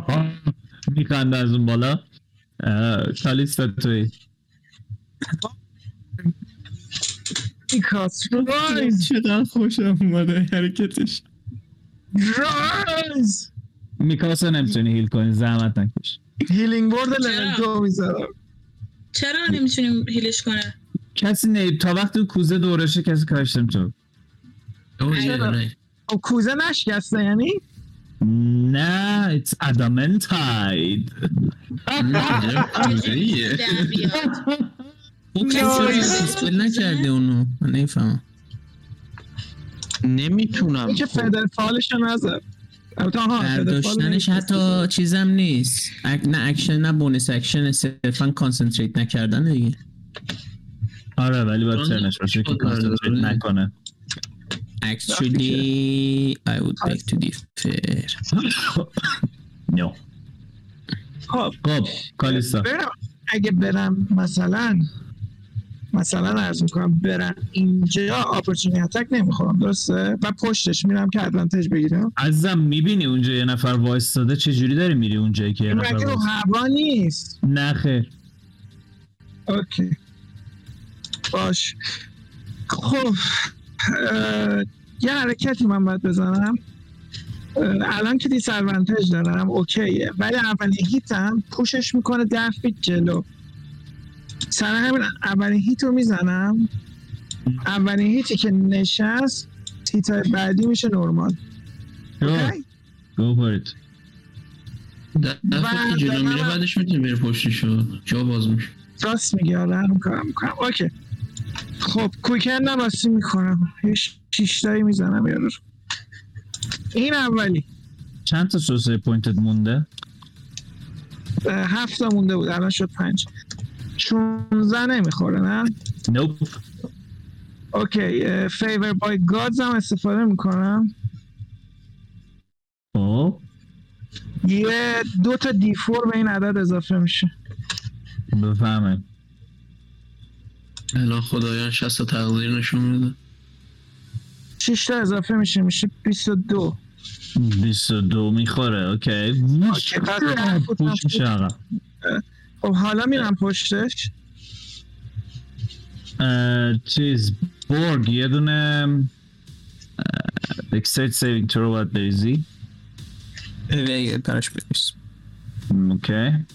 میخنده از اون بالا. کالیستا توی. رایز چقدر خوشم اومده حرکتش. رایز میکاسا نمی‌تونی heal کنی زحمت نکش. Healing Word چرا؟ لول دو می‌ذارم. چرا نمی‌تونیم هیلش کنه؟ کسی نه تا وقتی اون کوزه دورشه کسی کارش نمی‌تونه. کوزه نشکسته یعنی؟ نه it's adamantine اینجوریه. در بیاد. او کسی نکرده اونو. من نمی‌فهمم. نمی‌تونم. این که خب. فدر فالش رو نزد برداشتنش حتی چیزم نیست. ac... نه اکشن نه bonus action صرفا concentrate نکردن دیگه. آره ولی باید آن turn ش باشه که آره، concentrate آره. نکنه. Actually, I would beg to differ. No. خب. خب کالیستا برم اگه برم مثلا مثلا عرض می‌کنم برم اینجا opportunity attack نمی‌خورم درسته؟ و پشتش میرم که advantage بگیرم. عزیزم می‌بینی اونجا یه نفر وایستاده چه جوری داری میری اونجایی که یه نفر رو هوا نیست؟ نه خیر. Okay. باش. خب یه حرکتی من باید بزنم. الان که dis دارم okay ه. ولی اولین hit م push ش می‌کنه ده feet جلو. سر همین اولین hit رو می‌زنم. اولین hit ی که نشست hit های بعدی میشه normal. Okay؟ Go for دفعه که جلو میره بعدش می‌تونه بره پشتشو جا باز میشه. راست میگه آره همون کارم می‌کنم. Okay. خب quicken هم راستی می‌کنم یه شیشتایی می‌زنم یارو رو. این اولی. چند تا sorcery point ت مونده؟ هفت تا مونده بود الان شد پنج. پونزه نمی‌خوره نه؟ Nope okay Favored by Gods هم استفاده می‌کنم. خب. یه دو تا d four به این عدد اضافه میشه. بفهمه. الان خدایان شست تا تقدیر نشون میده. 6 تا اضافه میشه میشه 22 22 می‌خوره okay. push میشه آقا. خب حالا میرم پشتش. چیز بورگ یه دونه dexterity saving throw رو باید بریزی براش بریز okay.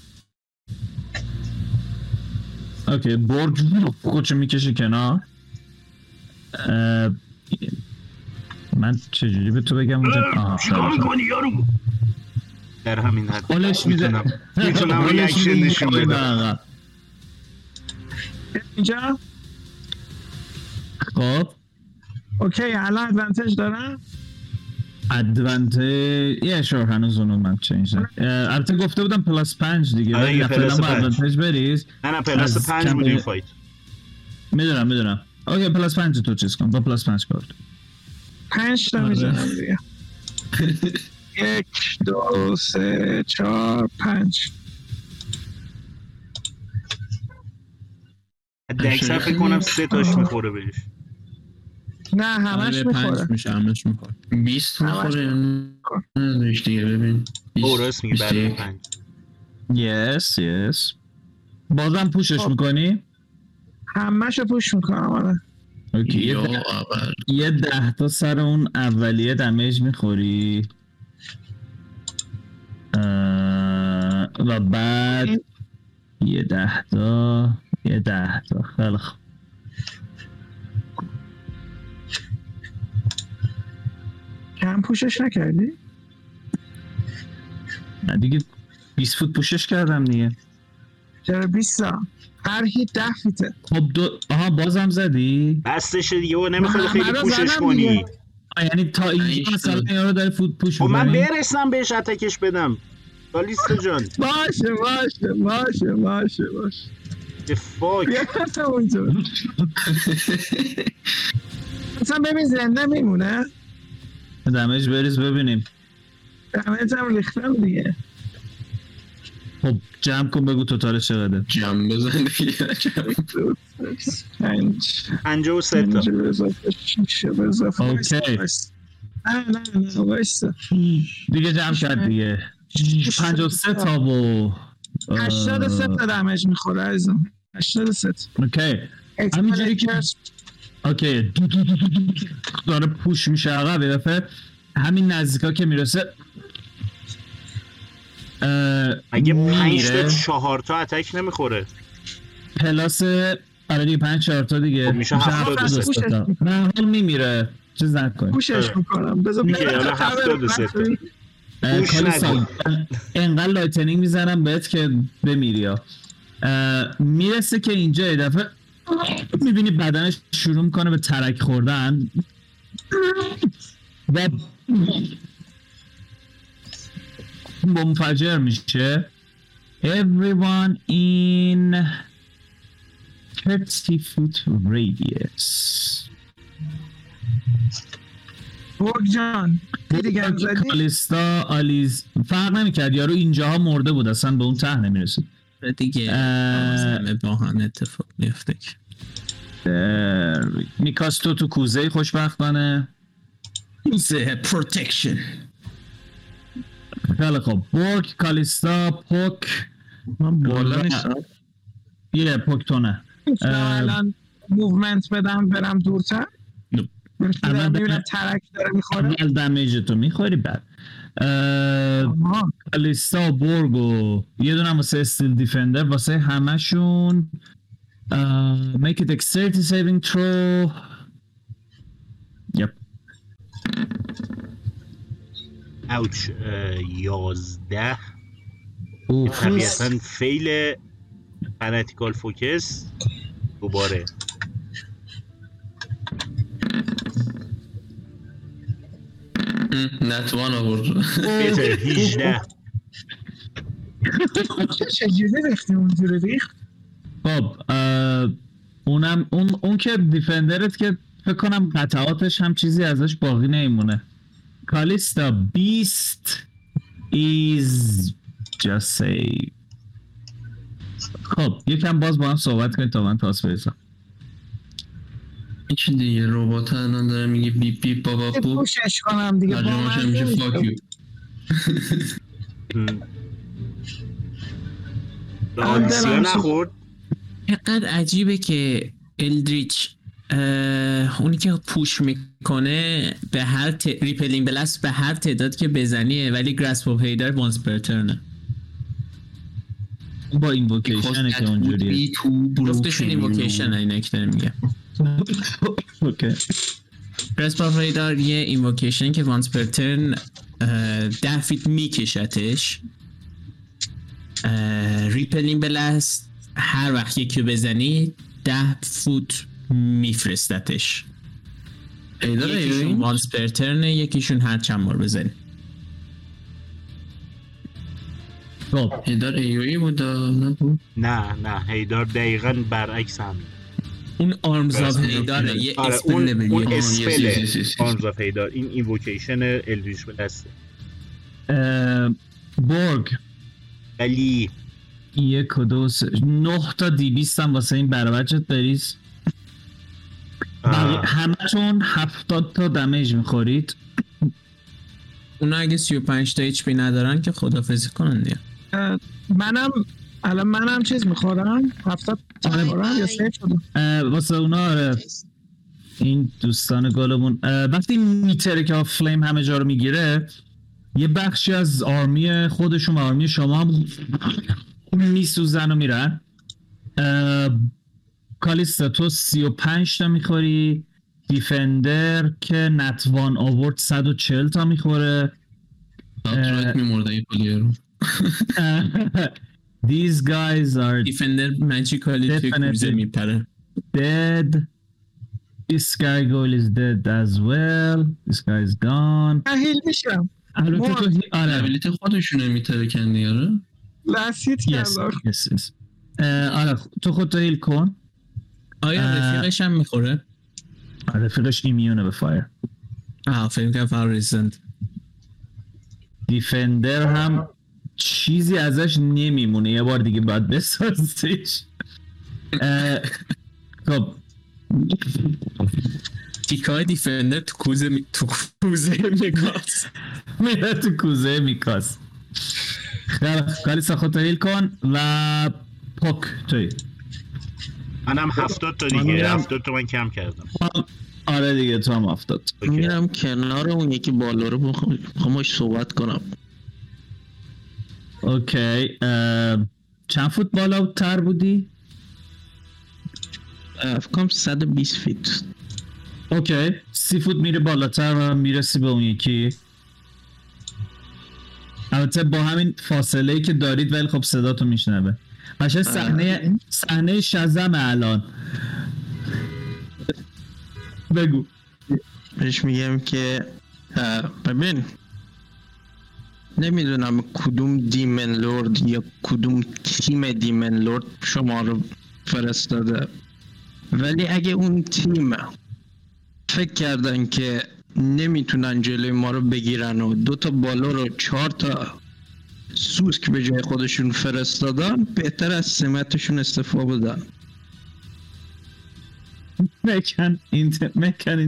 Okay بورگ خودشو می‌کشه کنار. من چجوری به تو بگم؟ اونجا آها چیکار می‌کنی یارو؟ در همین حد حالش میده می‌تونم reaction نشون بدم. آقا. اینجا؟ خب. Okay الان advantage دارم؟ advantage یه شور هنوز اونو من change البته گفته بودم plus پنج دیگه. آره ولی فعلا plus با پنج. advantage بریز. نه نه plus پنج بود این fight می‌دونم می‌دونم. Okay plus پنج تو چیز کن. با plus پنج کار. کن. پنج تا آره. می‌زنم دیگه. یک دو سه چهار پنج. دکسر فکر کنم سه تاش می‌خوره بهش. نه همش آره می‌خوره. پنج میشه همش می‌خوره. 20 می‌خوره نداشت دیگه ببین. او راست میگی بعد 21. پنج. یس یس. بازم پوشش خب. می‌کنی؟ همش پوش می‌کنم آره. اوکی یه ده تا سر اون اولیه دمیج می‌خوری. و بعد یه ده تا یه ده تا. خیلی خوب. کم پوشش نکردی؟ نه دیگه 20 فوت پوشش کردم دیگه. چرا 20 تا؟ هر هیت ده فیته خب دو آها بازم زدی؟ بستش دیگه و نمی‌خواد خیلی پوشش کنی. یعنی تا اینجا مثلا. یارو داره فوت پوش خب من؟ برسم بهش اتکش بدم. کالیستا جان. باشه باشه باشه باشه باشه. اصلا اونجا اصلا ببین زنده میمونه. دمیج بریز ببینیم. damage هم ریختم دیگه. خب جمع کن بگو total چقدر جمع بزن دیگه. پنج و سه تا. Okay. دیگه جمع کرد دیگه. 53 تا و 83 تا damage می‌خوره عزیزم. 83 تا. Okay. همینجوری که- Okay. دو دو دو دو دو. داره push میشه عقب یه دفعه. همین نزدیکا که می‌رسه. اه، اگه پنج تا میره چهار تا attack نمی‌خوره. plus آره دیگه پنج چهار تا دیگه. خب میشه هفتاد. تا. نه حال میمیره. چیز نکن. push ش می‌کنم. بذار هفتاد و سه انقدر lightning می‌زنم بهت که بمیری ها. می‌رسه که اینجا یه دفعه می‌بینی بدنش شروع می‌کنه به ترک خوردن. و منفجر میشه. Everyone in 30 foot radius. جان. زدی کالیستا آلیز فرق نمی‌کرد. یارو اینجاها مرده بود اصلا به اون ته نمی‌رسید. دیگه اه. با هم اتفاق میفته که. میکاس تو تو کوزه خوشبختانه. کوزه پروتکشن. خیلی خوب. برگ کالیستا پوک. من بالا یه پوک تو نه. می‌تونم اه. الان موومنت بدم برم دورتر؟ الان- می‌بینم ترک داره می‌خوره. اول دمیج تو می‌خوری بعد. کالیستا و بورگ و یه دونه هم واسه استیل دیفندر واسه همشون it dexterity saving throw. یپ اوچ یازده. طبیعتا فیل فنتیکال فوکس دوباره. نتوان آورد. بهتر 18 چجوری ریختی اونجوری ریخت؟ خب اونم اون اون که دیفندرت که فکر کنم قطعاتش هم چیزی ازش باقی نمیمونه کالیستا بیست is just say خب یکم باز با هم صحبت کنید تا من تاس این چی دیگه؟ ربات الان داره میگه beep beep بابا boop push ش کنم دیگه با ترجمه‌ش میشه. Fuck you نخورد؟ چقدر عجیبه که Eldritch اونی که push می‌کنه به هر ت... Repelling Blast به هر تعداد که بزنیه ولی Grasp of Hadar once per turn ه با invocation ه که اونجوریه. جفتشون invocation اینه که داره میگه. Okay Grasp of Hadar یه invocation که once per turn ده feet میکشتش. Repelling Blast هر وقت یکی رو بزنی ده فوت میفرستتش. یکیشون once per turn ه یکیشون هر چند بار بزنی. خب. ایدار ایوی بود نه نه. Hadar دقیقا برعکس همین اون Arms of. Hadar ه یه آره spell اون اون یه. Spell ه yes, yes. Arms of Hadar این invocation Eldritch Blast ه اه، برگ ولی یک و دو سه نه تا D بیست هم واسه این برابچت بریز. اه، همتون هفتاد تا damage می‌خورید. اونا اگه 35 تا اچ پی ندارن که خدافزی کنن دیگه. منم الان منم چیز می‌خورم هفتاد. می‌خورم یا سیف شدم؟ واسه اونا آره. این دوستان گلمون. وقتی میتره که فلیم همه جا رو می‌گیره یه بخشی از آرمی خودشون و آرمی شما هم میسوزن و میرن. کالیستا تو سی و پنج تا می‌خوری. دیفندر که نتوان آورد 140 تا می‌خوره. میمورده این پلیه رو. These guys are دیفندر ماجیکالی توی Definitely. کوزه میپره dead. This guy goal is dead as well. This guy is gone. من هیل میشم البته تو هی- آره ابیلیتی خودشونه میترکن دیگه آره لسیت yes, کردم yes, yes. اه، آره تو خودتو هیل کن آیا اه. رفیقش هم می‌خوره؟ آره رفیقش ایمیونه به فایر آه فکر کنم فقط ریزند دیفندر هم چیزی ازش نمیمونه. یه بار دیگه باید بسازیش اه، خب. تیکای دیفندر تو کوزه می... تو کوزه میگاز میره تو کوزه میکاس. خیلی. کالیسا خودتو هیل کن و پوک توی. منم هفتاد تا من دیگه. میرم. هفتاد تا من کم کردم. آره دیگه تو هم okay. میرم کنار اون یکی بالا رو بخوام باش صحبت کنم. Okay چند فوت بالا تر بودی؟ کنم 120 فیت. Okay سی فوت میره بالاتر و می‌رسی به اون یکی. البته با همین فاصله ای که دارید ولی خب صدا تو میشنوه قشنگ صحنه صحنه شزم الان. بگو. بهش میگم که ببین نمی‌دونم کدوم دیمن لورد یا کدوم تیم دیمن لورد شما رو فرستاده. ولی اگه اون تیم فکر کردن که نمی‌تونن جلوی ما رو بگیرن و دو تا بالا رو چهار تا سوسک به جای خودشون فرستادن بهتر از سمتشون استفا بدن. Make an, int- make an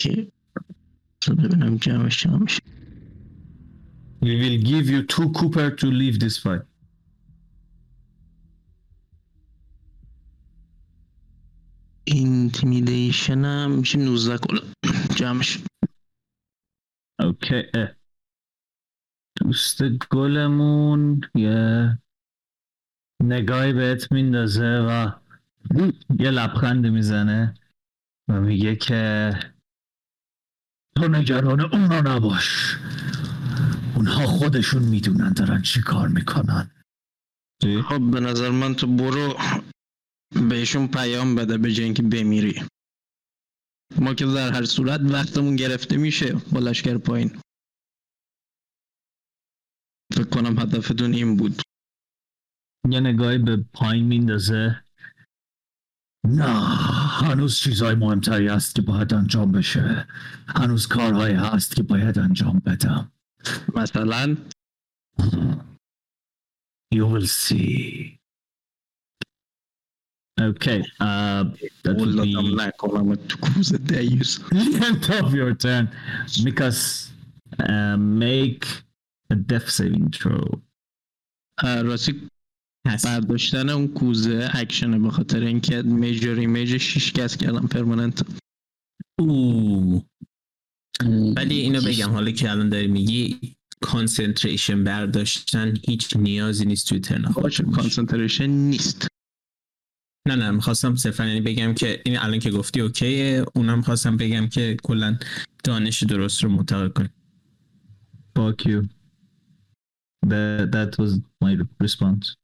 که تو ببینم جمعش چقدر میشه. We will give you two cooper to leave this fight Intimidation هم میشه 19 کلا. جمعش. Okay اه. دوست گلمون یه نگاهی بهت میندازه و یه لبخند می‌زنه و میگه که تو نگران اونا نباش. اونها خودشون می‌دونن دارن چی کار می‌کنن؟ خب به نظر من تو برو بهشون پیام بده به جای اینکه بمیری. ما که در هر صورت وقتمون گرفته میشه با لشکر پایین. فکر کنم هدفتون این بود. یه نگاهی به پایین میندازه. نه هنوز چیزهای مهمتری هست که باید انجام بشه هنوز کارهایی هست که باید انجام بدم مثلا You will see. Okay, uh, that would be ولادم نکنم تو کوزه دیوز the end of your turn. Because uh, make a death saving throw. اه، راستی هست. برداشتن اون کوزه اکشنه به خاطر اینکه میجر ایمیج شیش کس کردم پرمننت اوه. ولی اینو بگم حالا که الان داری میگی concentration برداشتن هیچ نیازی نیست توی turn باشه concentration نیست. نه نه می‌خواستم صرفا یعنی بگم که این الان که گفتی okay ه اونم خواستم بگم که کلا دانش درست رو منتقل کنی. Fuck you. That, that was my response.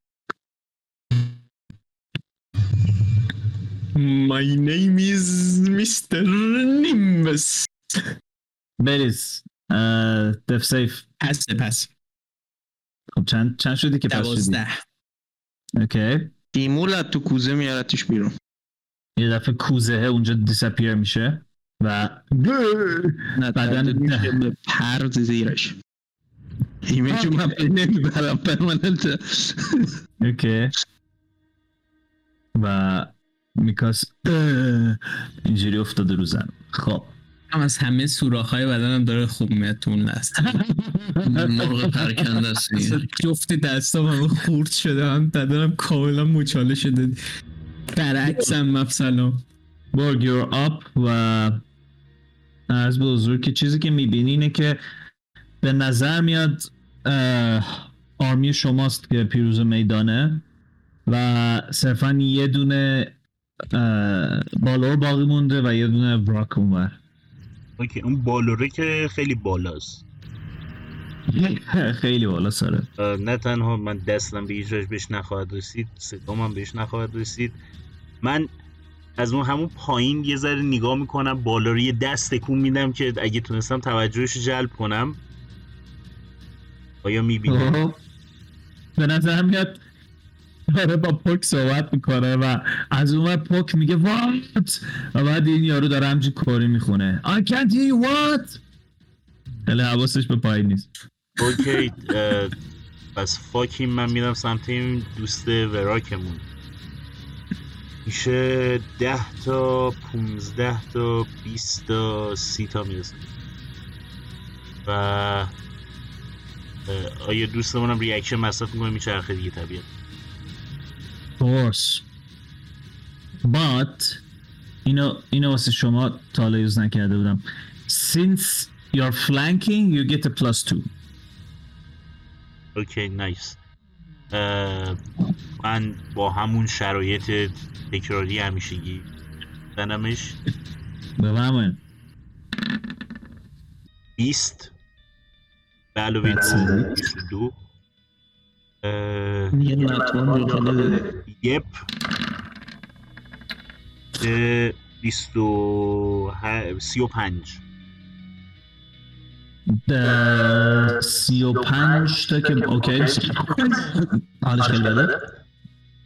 My name is Mr. Nimbus بریز uh, death save. Pass. Pass خب چند, چند شدی که pass شدی؟ دوازده Okay. دیمول از تو کوزه میارتش بیرون یه دفعه کوزه اونجا disappear میشه و نه بدن میشه به پر زیرش image من نمی‌برم permanent اوکی و میکاس. اینجوری افتاده رو زن خب. هم از همه سوراخ های بدنم داره خوب میاد تو اون لست مرغ پرکنده است. جفت دستام همه خورد شده. هم بدنم کاملا مچاله شده. برعکسم مثلا برگ یور آپ و از به حضور که چیزی که می‌بینی اینه که به نظر میاد آرمی شماست که پیروز میدانه و صرفا یه دونه بالور باقی مونده و یه دونه براک اونور. اوکی اون بالوره که خیلی بالاست. خیلی بالا سره اه، نه تنها من دستم به وجه بهش نخواهد رسید صدام هم بهش نخواهد رسید. من از اون همون پایین یه ذره نگاه می‌کنم بالا رو یه دست تکون میدم که اگه تونستم توجهش جلب کنم. آیا می‌بینم. به نظر میاد داره با پوک صحبت می‌کنه و از اون پوک میگه وات و بعد این یارو داره همچین کوری می‌خونه. I can't hear you what? خیلی حواسش به پایین نیست. اوکی پس فاکیم من میرم سمت این دوست وراکمون. میشه ده تا پونزده تا بیست تا سی تا می‌رسه. و آیا دوستمونم reaction مصرف می‌کنه میچرخه دیگه طبیعت. Course but اینو اینو واسه شما تا حالا use نکرده بودم. Since you're flanking you get a plus two. okay nice من با همون شرایط تکراری همیشگی زنمش بفهمین 20 به علاوه That's دو it. 22 اه، یه نتوان رو یپ اه، بیست و ه- سی و پنج. ده- سی و پنج تا که اوکی. حالش خیلی بده.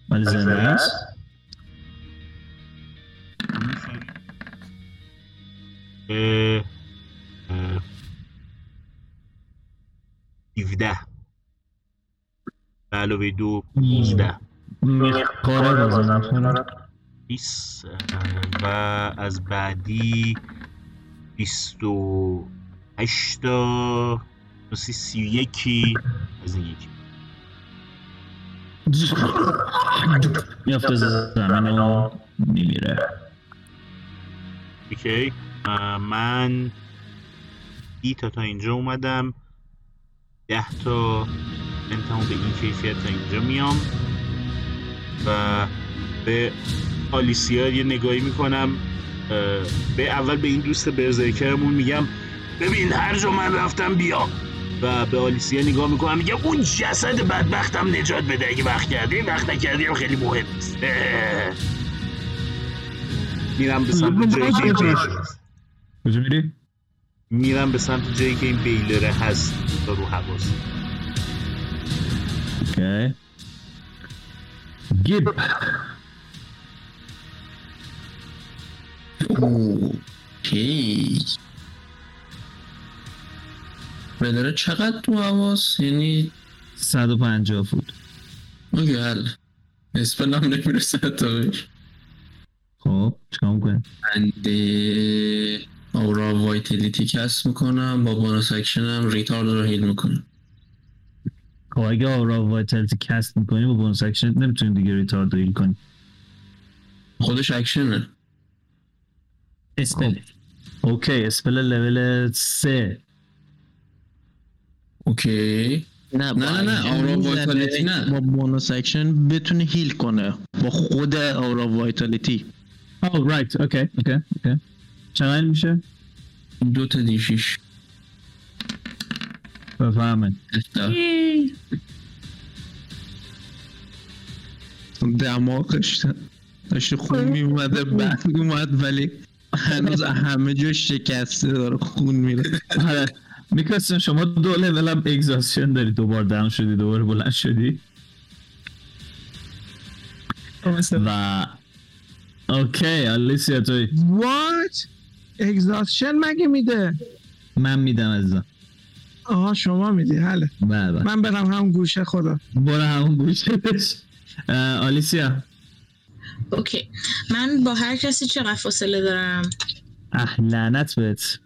ولی زنده است اه، اه، 17 به علاوه دو 19 می‌خوره می‌خوره 20 و از بعدی 28 تا 31 از این یکی. میافته زمین و میمیره. اوکی. من ای تا تا اینجا اومدم. ده تا. انتمام به این کیفیت تا اینجا میام. و به آلیسیا یه نگاهی می‌کنم به اول به این دوست برزرکرمون میگم ببین هر جا من رفتم بیا. و به آلیسیا نگاه می‌کنم میگم اون جسد بدبختم نجات بده اگه وقت کردی وقت نکردی هم خیلی مهم نیست. اه. میرم به سمت جایی که کجا میری؟ میرم به سمت جایی که این بیلره هست تا رو حواس. اوکی. گیب اوکی بداره چقدر تو حواس؟ یعنی 150 فوت. okay حل. spell هم نمی‌رسه تا بهش. خب چیکار می‌کنی؟ بنده aura vitality cast می‌کنم. با bonus action م ریتارد رو heal می‌کنم. خب اگه aura vitality cast می‌کنی با bonus action نمی‌تونی دیگه ریتارد heal کنی. خودش action ه. spell. okay spell level 3 okay. نه نه، نه، aura vitality نه. با bonus action بتونه heal کنه. با خود aura vitality. all right okay okay okay چقدر میشه؟ دو تا d شیش. بفهمه دماغش داشته خون میومده بعد اومد ولی هنوز همه جا شکسته داره خون میره میکرستن شما دو لول هم اگزاسشن داری دوبار دم شدی دوباره بلند شدی و اوکی آلیسیا توی وات اگزاستشن مگه میده من میدم ازم آها شما میدی حله بله بله. من برم هم گوشه خدا. برو همون گوشش اه، آلیسیا. اوکی. من با هر کسی چقدر فاصله دارم؟ اه لعنت بهت.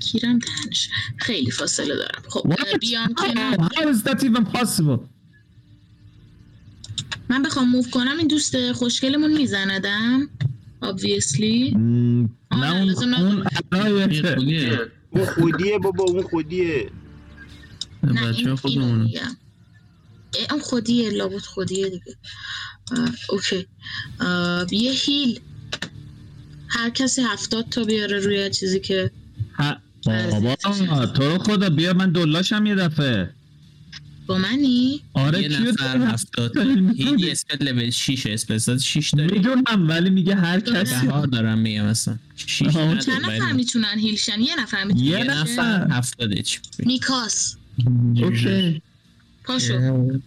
کیرم دهنش خیلی فاصله دارم. خب بیام کنار. How is that even possible? من بخوام موو کنم این دوست خوشگلمون میزندم obviously. نه اون اون خودیه بابا اون خودیه. نه بچه این خودمون. اون خودیه لابد خودیه دیگه. اه، اوکی. اه، یه هیل. هر کسی هفتاد تا بیاره روی چیزی که ها، بابا تو رو خدا بیا من دلاشم یه دفعه. با منی؟ آره یه کیو نفر داری؟ هفتاد. یه اسپل لول 6 اسپل 6 داری؟ می‌دونم ولی میگه هر کسی. بهار دارم میگم مثلا 6 آها، نداری، چند نفر می‌تونن هیلشن یه نفر می‌تونه یه نفر. هفتاد میکاس اوکی. پاشو.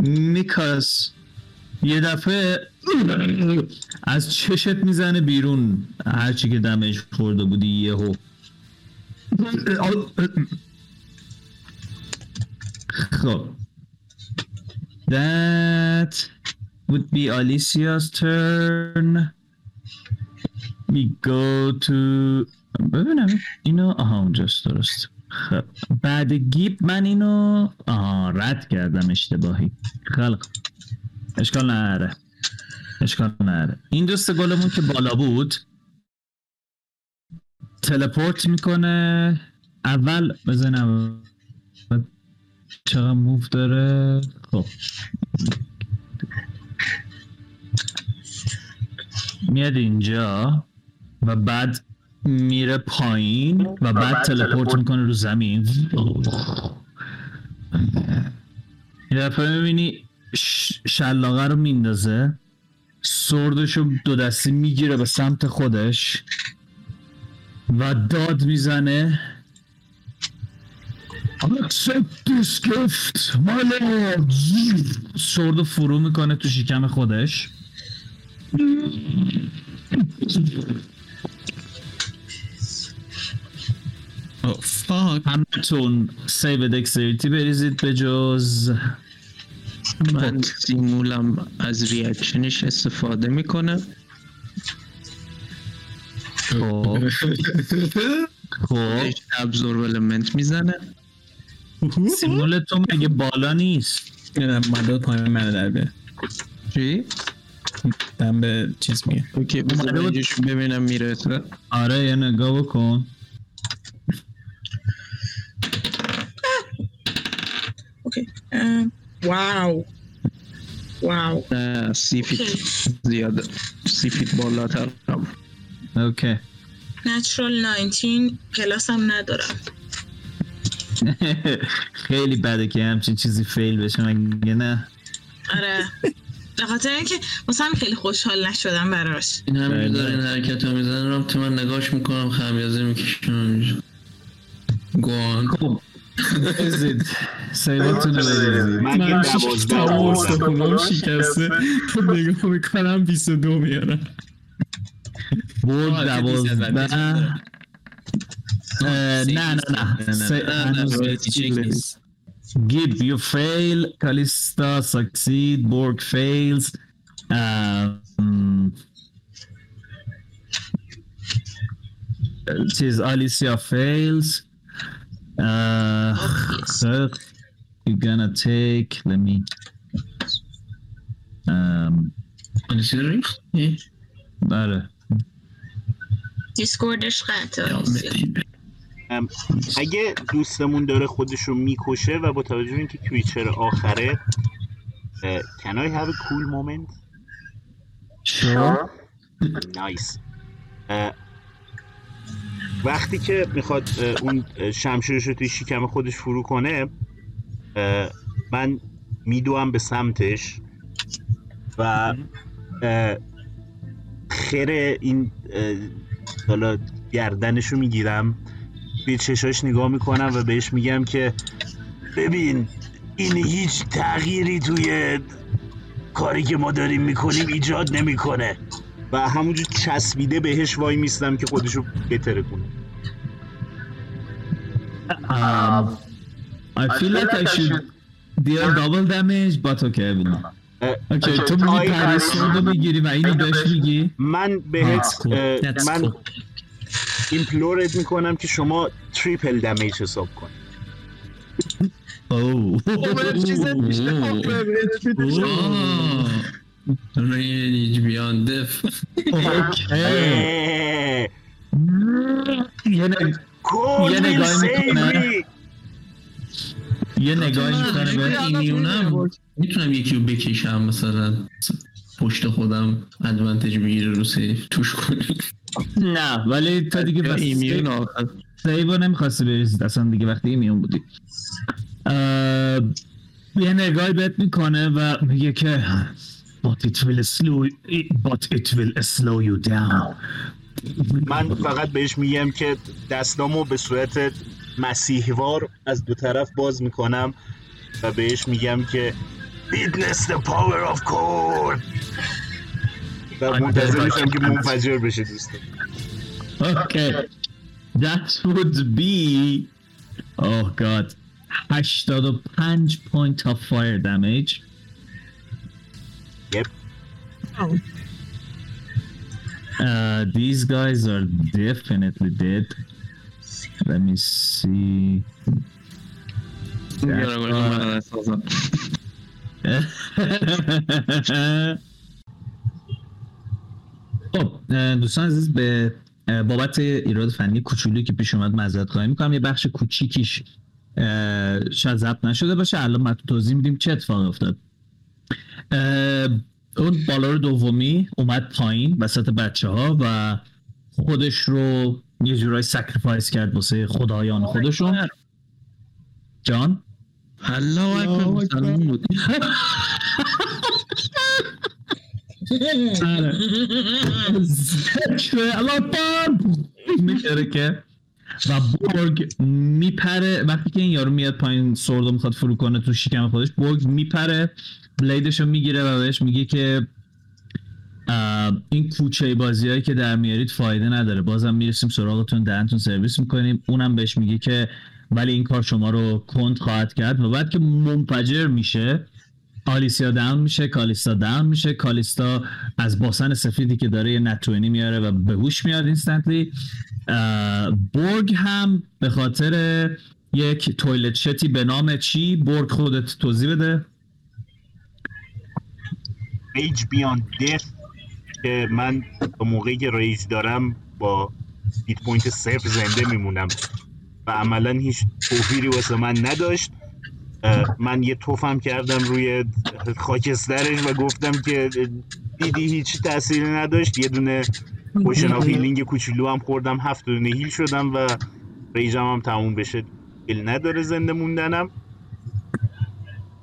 میکاس یه دفعه از چشت می‌زنه بیرون. هرچی که دمش خورده بودی یهو. خب. That would be Alicia's turn. We go to ببینم. اینو آها اونجاست درست. خب. بعد گیب من اینو آها رد کردم اشتباهی. خلق. اشکال نره. اشکال نره. این دوست گلمون که بالا بود تلپورت می‌کنه. اول بزنم چقدر موف داره؟ خب. میاد اینجا و بعد میره پایین و بعد تلپورت می‌کنه رو زمین. یه دفعه می‌بینی شلاقه رو میندازه. سردشو دو دستی می‌گیره به سمت خودش و داد می‌زنه. Accept this gift, my lord. sword فرو می‌کنه تو شکم خودش. fuck همتون save dexterity بریزید به جز من. سیمولم از reaction ش استفاده می‌کنه. خب. خب. absorb element می‌زنه. سیمول تو مگه بالا نیست؟ نه مداد پایین منو در بیار. چی؟ دم به چیز میگه. اوکی ببینم می‌رسه آره یه نگاه بکن. اوکی واو واو نه سی فیت. زیاده سی فیت بالاتر اوکی نچرال 19 کلاس هم ندارم. خیلی بده که همچین چیزی فیل بشه مگه نه؟ آره. به خاطر اینکه واسه همین خیلی خوشحال نشدم براش. این همینجور. داره این حرکت رو می‌زنه رو تو من نگاش می‌کنم خمیازه می‌کشم گوان. خب بریزید سیواتون رو بریزید من که من دوازده تمام آوردم. استخونام شکسته تو نگاه می‌کنم 22 میارم برد آه، دوازده داره. اه، نه نه نه سه- نه نه هنوز رایتی چک نیست Gib, you fail. Kalista succeed. Borg fails. Um, چیز Alicia fails. Uh, yes. you're gonna take. Let me. Um, ریخت؟ اه. آره. دیسکوردش قطع اگه دوستمون داره خودش رو می‌کشه و با توجه به اینکه کریچر آخره Can I have a cool moment? Sure. نایس وقتی که می‌خواد اون شمشیرش رو توی شکم خودش فرو کنه من میدوم به سمتش و خیر این حالا گردنش رو می‌گیرم به چشاش نگاه می‌کنم و بهش میگم که ببین این هیچ تغییری توی کاری که ما داریم می‌کنیم ایجاد نمی‌کنه. و همونجور چسبیده بهش وای میستم که خودشو بتره کنه. Um, I feel like I should deal double damage, but okay, Okay, تو میگی prison رو بگیری و اینو بهش میگی؟ من بهت من. implore ت می‌کنم که شما triple damage حساب کن. اوه آه. Rage beyond death. یه یه نگاهی می‌کنه. می یه نگاهی می‌کنه به ایمیونم می‌تونم یکی رو بکشم مثلا پشت خودم ادوانتج بگیره رو سیف توش کنیم نه ولی تا دیگه بس ایمیون آخر سیبا نمی‌خواستی بریزید اصلا دیگه وقتی ایمیون بودی یه نگاهی بهت می‌کنه و میگه که but it will slow but it will slow you down. من فقط بهش میگم که دستامو به صورت مسیحوار از دو طرف باز می‌کنم و بهش میگم که witness the power of cold و آره، منتظر آره. میشم که منفجر بشه دوستم اوکی That would be Oh god 85 point of fire damage. Uh, these guys are definitely dead. Let me see. خب دوستان عزیز به بابت ایراد فنی کوچولویی که پیش اومد معذرت خواهی می‌کنم یه بخش کوچیکیش شاید ضبط نشده باشه الان ما توضیح میدیم چه اتفاقی افتاد اون بالار دومی اومد پایین وسط بچه ها و خودش رو یه جورایی sacrifice کرد واسه خدایان خودشون. جان؟ الله اکبر سلام بود. میکره که و بورگ میپره. وقتی که این یارو میاد پایین sword و می‌خواد فرو کنه تو شکم خودش بورگ میپره. بلیدش رو می‌گیره و بهش میگه که این کوچه بازی هایی که در میارید فایده نداره. بازم می‌رسیم سراغتون دهنتون سرویس می‌کنیم. اونم بهش میگه که ولی این کار شما رو کند خواهد کرد و بعد که منفجر میشه آلیسیا داون میشه کالیستا داون میشه. کالیستا از باسن سفیدی که داره یه نتوینی میاره و به هوش میاد اینستنتلی. بورگ هم به خاطر یک تویلت شتی به نام چی؟ بورگ خودت توضیح بده. rage beyond death که من تا موقعی که rage دارم با hit point صفر زنده میمونم و عملا هیچ توفیری واسه من نداشت. من یه توفم کردم روی خاکسترش و گفتم که دیدی هیچ تأثیری نداشت. یه دونه potion of healing کوچولو هم خوردم هفت دونه هیل شدم و ریجم هم تموم بشه هیل نداره زنده موندنم.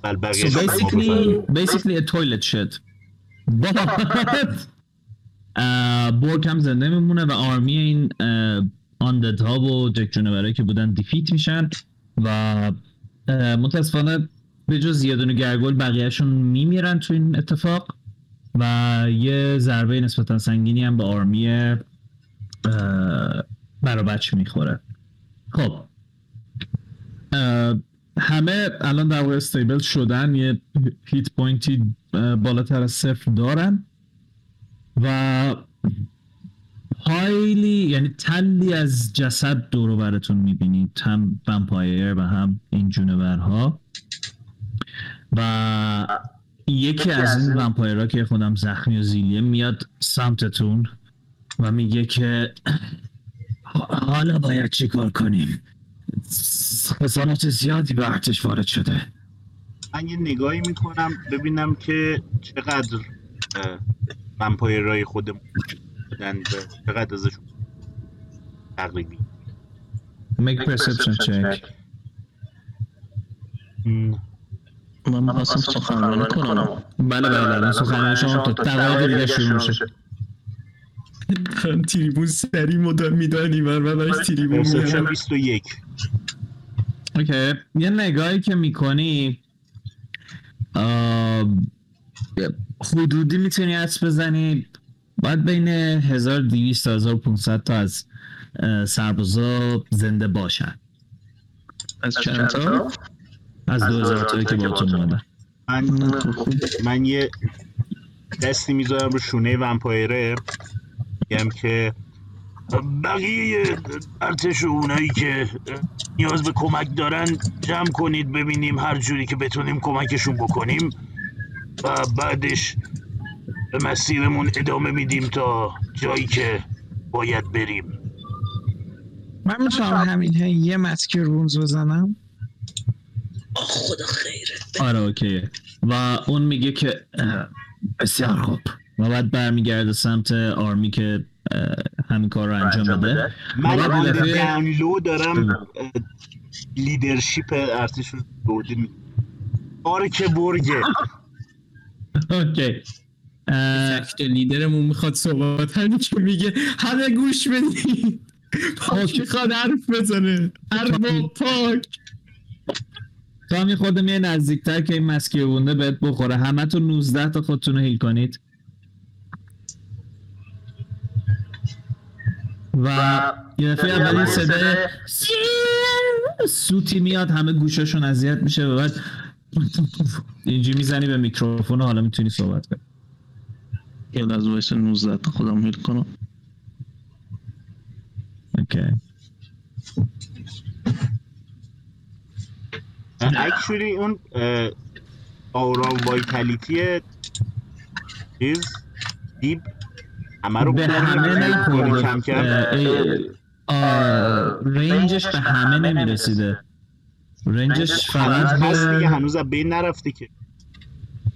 بل So basically, basically a toilet shit. بورگ هم زنده میمونه و آرمی این آندد ها و جک جونورایی که بودن دیفیت میشن و متاسفانه به جز یه دونه گرگل بقیهشون میمیرن تو این اتفاق و یه ضربه نسبتا سنگینی هم به آرمی برابچ می‌خوره. خب. همه الان در واقع stable شدن یه hit point ی بالاتر از صفر دارن و هایلی یعنی تلی از جسد دور و براتون می‌بینید هم vampire و هم این جونورها. و یکی از این ومپایرها که خودم زخمی و زیلیه میاد سمتتون و میگه که حالا باید چیکار کنیم؟ خسارت زیادی به ارتش وارد شده. من یه نگاهی می‌کنم ببینم که چقدر ومپایرهای خودمون بودن و چقدر ازشون تقریبی make perception check. من می‌خواستم سخنرانی کنم. بله بله بله سخنرانی شما تا دقایق دیگه شروع میشه. تریبون سری مدام میدانی من و براش تریبون میدم 21 اوکی. یه نگاهی که می‌کنی حدودی می‌تونی حدس بزنی؟ باید بین 1200 تا 1500 تا از سربازا زنده باشن. از چند تا؟ از 2000 تایی که باهاتون اومدن. من خب،. من یه دستی می‌ذارم رو شونه ومپایره. میگم که بقیه ارتش و اونایی که نیاز به کمک دارن جمع کنید ببینیم هر جوری که بتونیم کمکشون بکنیم و بعدش به مسیرمون ادامه میدیم تا جایی که باید بریم. من می‌تونم همین هی یه مسکی رونز بزنم؟ آه خدا خیرت. آره اوکیه. و اون میگه که بسیار خوب. و بعد برمیگرده سمت آرمی که همین کار رو انجام بده. من یه دانلو دارم اه، لیدرشپ ارتش رو آره که برگه. اوکی. تکت لیدرمون می‌خواد صحبت همین که میگه همه گوش بدید پاک می‌خواد حرف بزنه؟ ارباب پاک تو هم یه خورده میای نزدیکتر که این مسکی بونده بهت بخوره. همه تو 19 تا خودتون رو هیل کنید. و یه دفعه اول یه صدای سوتی میاد همه گوشاشون اذیت میشه و بعد اینجوری می‌زنی به میکروفون و حالا می‌تونی صحبت کنی. یه لحظه وایستین تا خودم heal کنم. okay. actually اون aura vitality چیز دیب همه رو به همه نخورده. range ش به همه نمی‌رسیده. رنجش فقط هست دیگه به هنوز از بین نرفته که.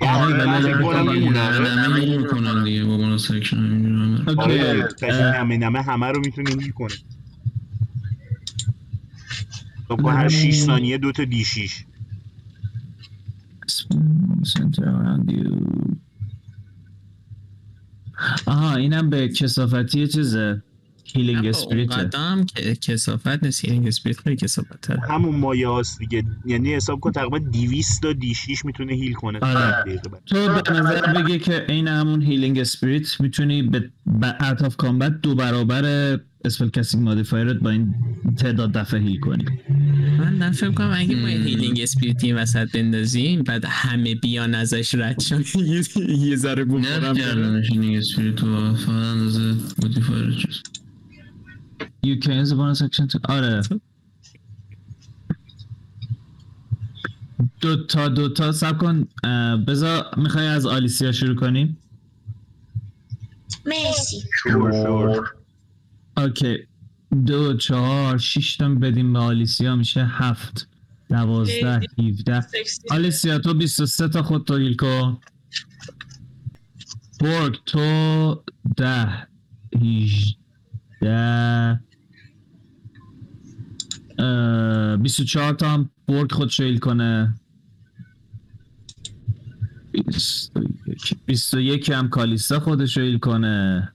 آره، هیل می‌کنن دیگه با سکشن همه آره همه نمه همه رو می‌تونه هیل کنه تو با هر 6 ثانیه دو تا دی 6 center around you آها اینم به کسافتی چیزه؟ هیلینگ اسپریت قدم که کسافت نیست هیلینگ اسپریت خیلی کسافت تره همون مایه هاست دیگه. یعنی حساب کن تقریبا 200 تا دی 6 می‌تونه هیل کنه. آره. تو به نظر بگی که این همون هیلینگ اسپریت می‌تونی به اوت آف کامبت دو برابر اسپل کسی مادیفایرت با این تعداد دفعه هیل کنی. من نه فکر کنم اگه ما. هیلینگ اسپریتی وسط بندازیم بعد همه بیان ازش رد شن. یه- ذره بخورم کردنش این اسپریتو فقط اندازه مودیفایر چیز. You can use the bonus action to آره. دو تا دو تا سب کن. بذار می‌خوای از آلیسیا شروع کنیم؟ مرسی. شور شور. اوکی. دو چهار شیش تا بدیم به آلیسیا میشه هفت. دوازده هیوده سکسی. آلیسیا تو 23 تا خود تو هیل کن. برگ تو ده. هیجده. اه، 24 تا هم برگ خود هیل کنه. 21 21 هم کالیستا خودش هیل کنه.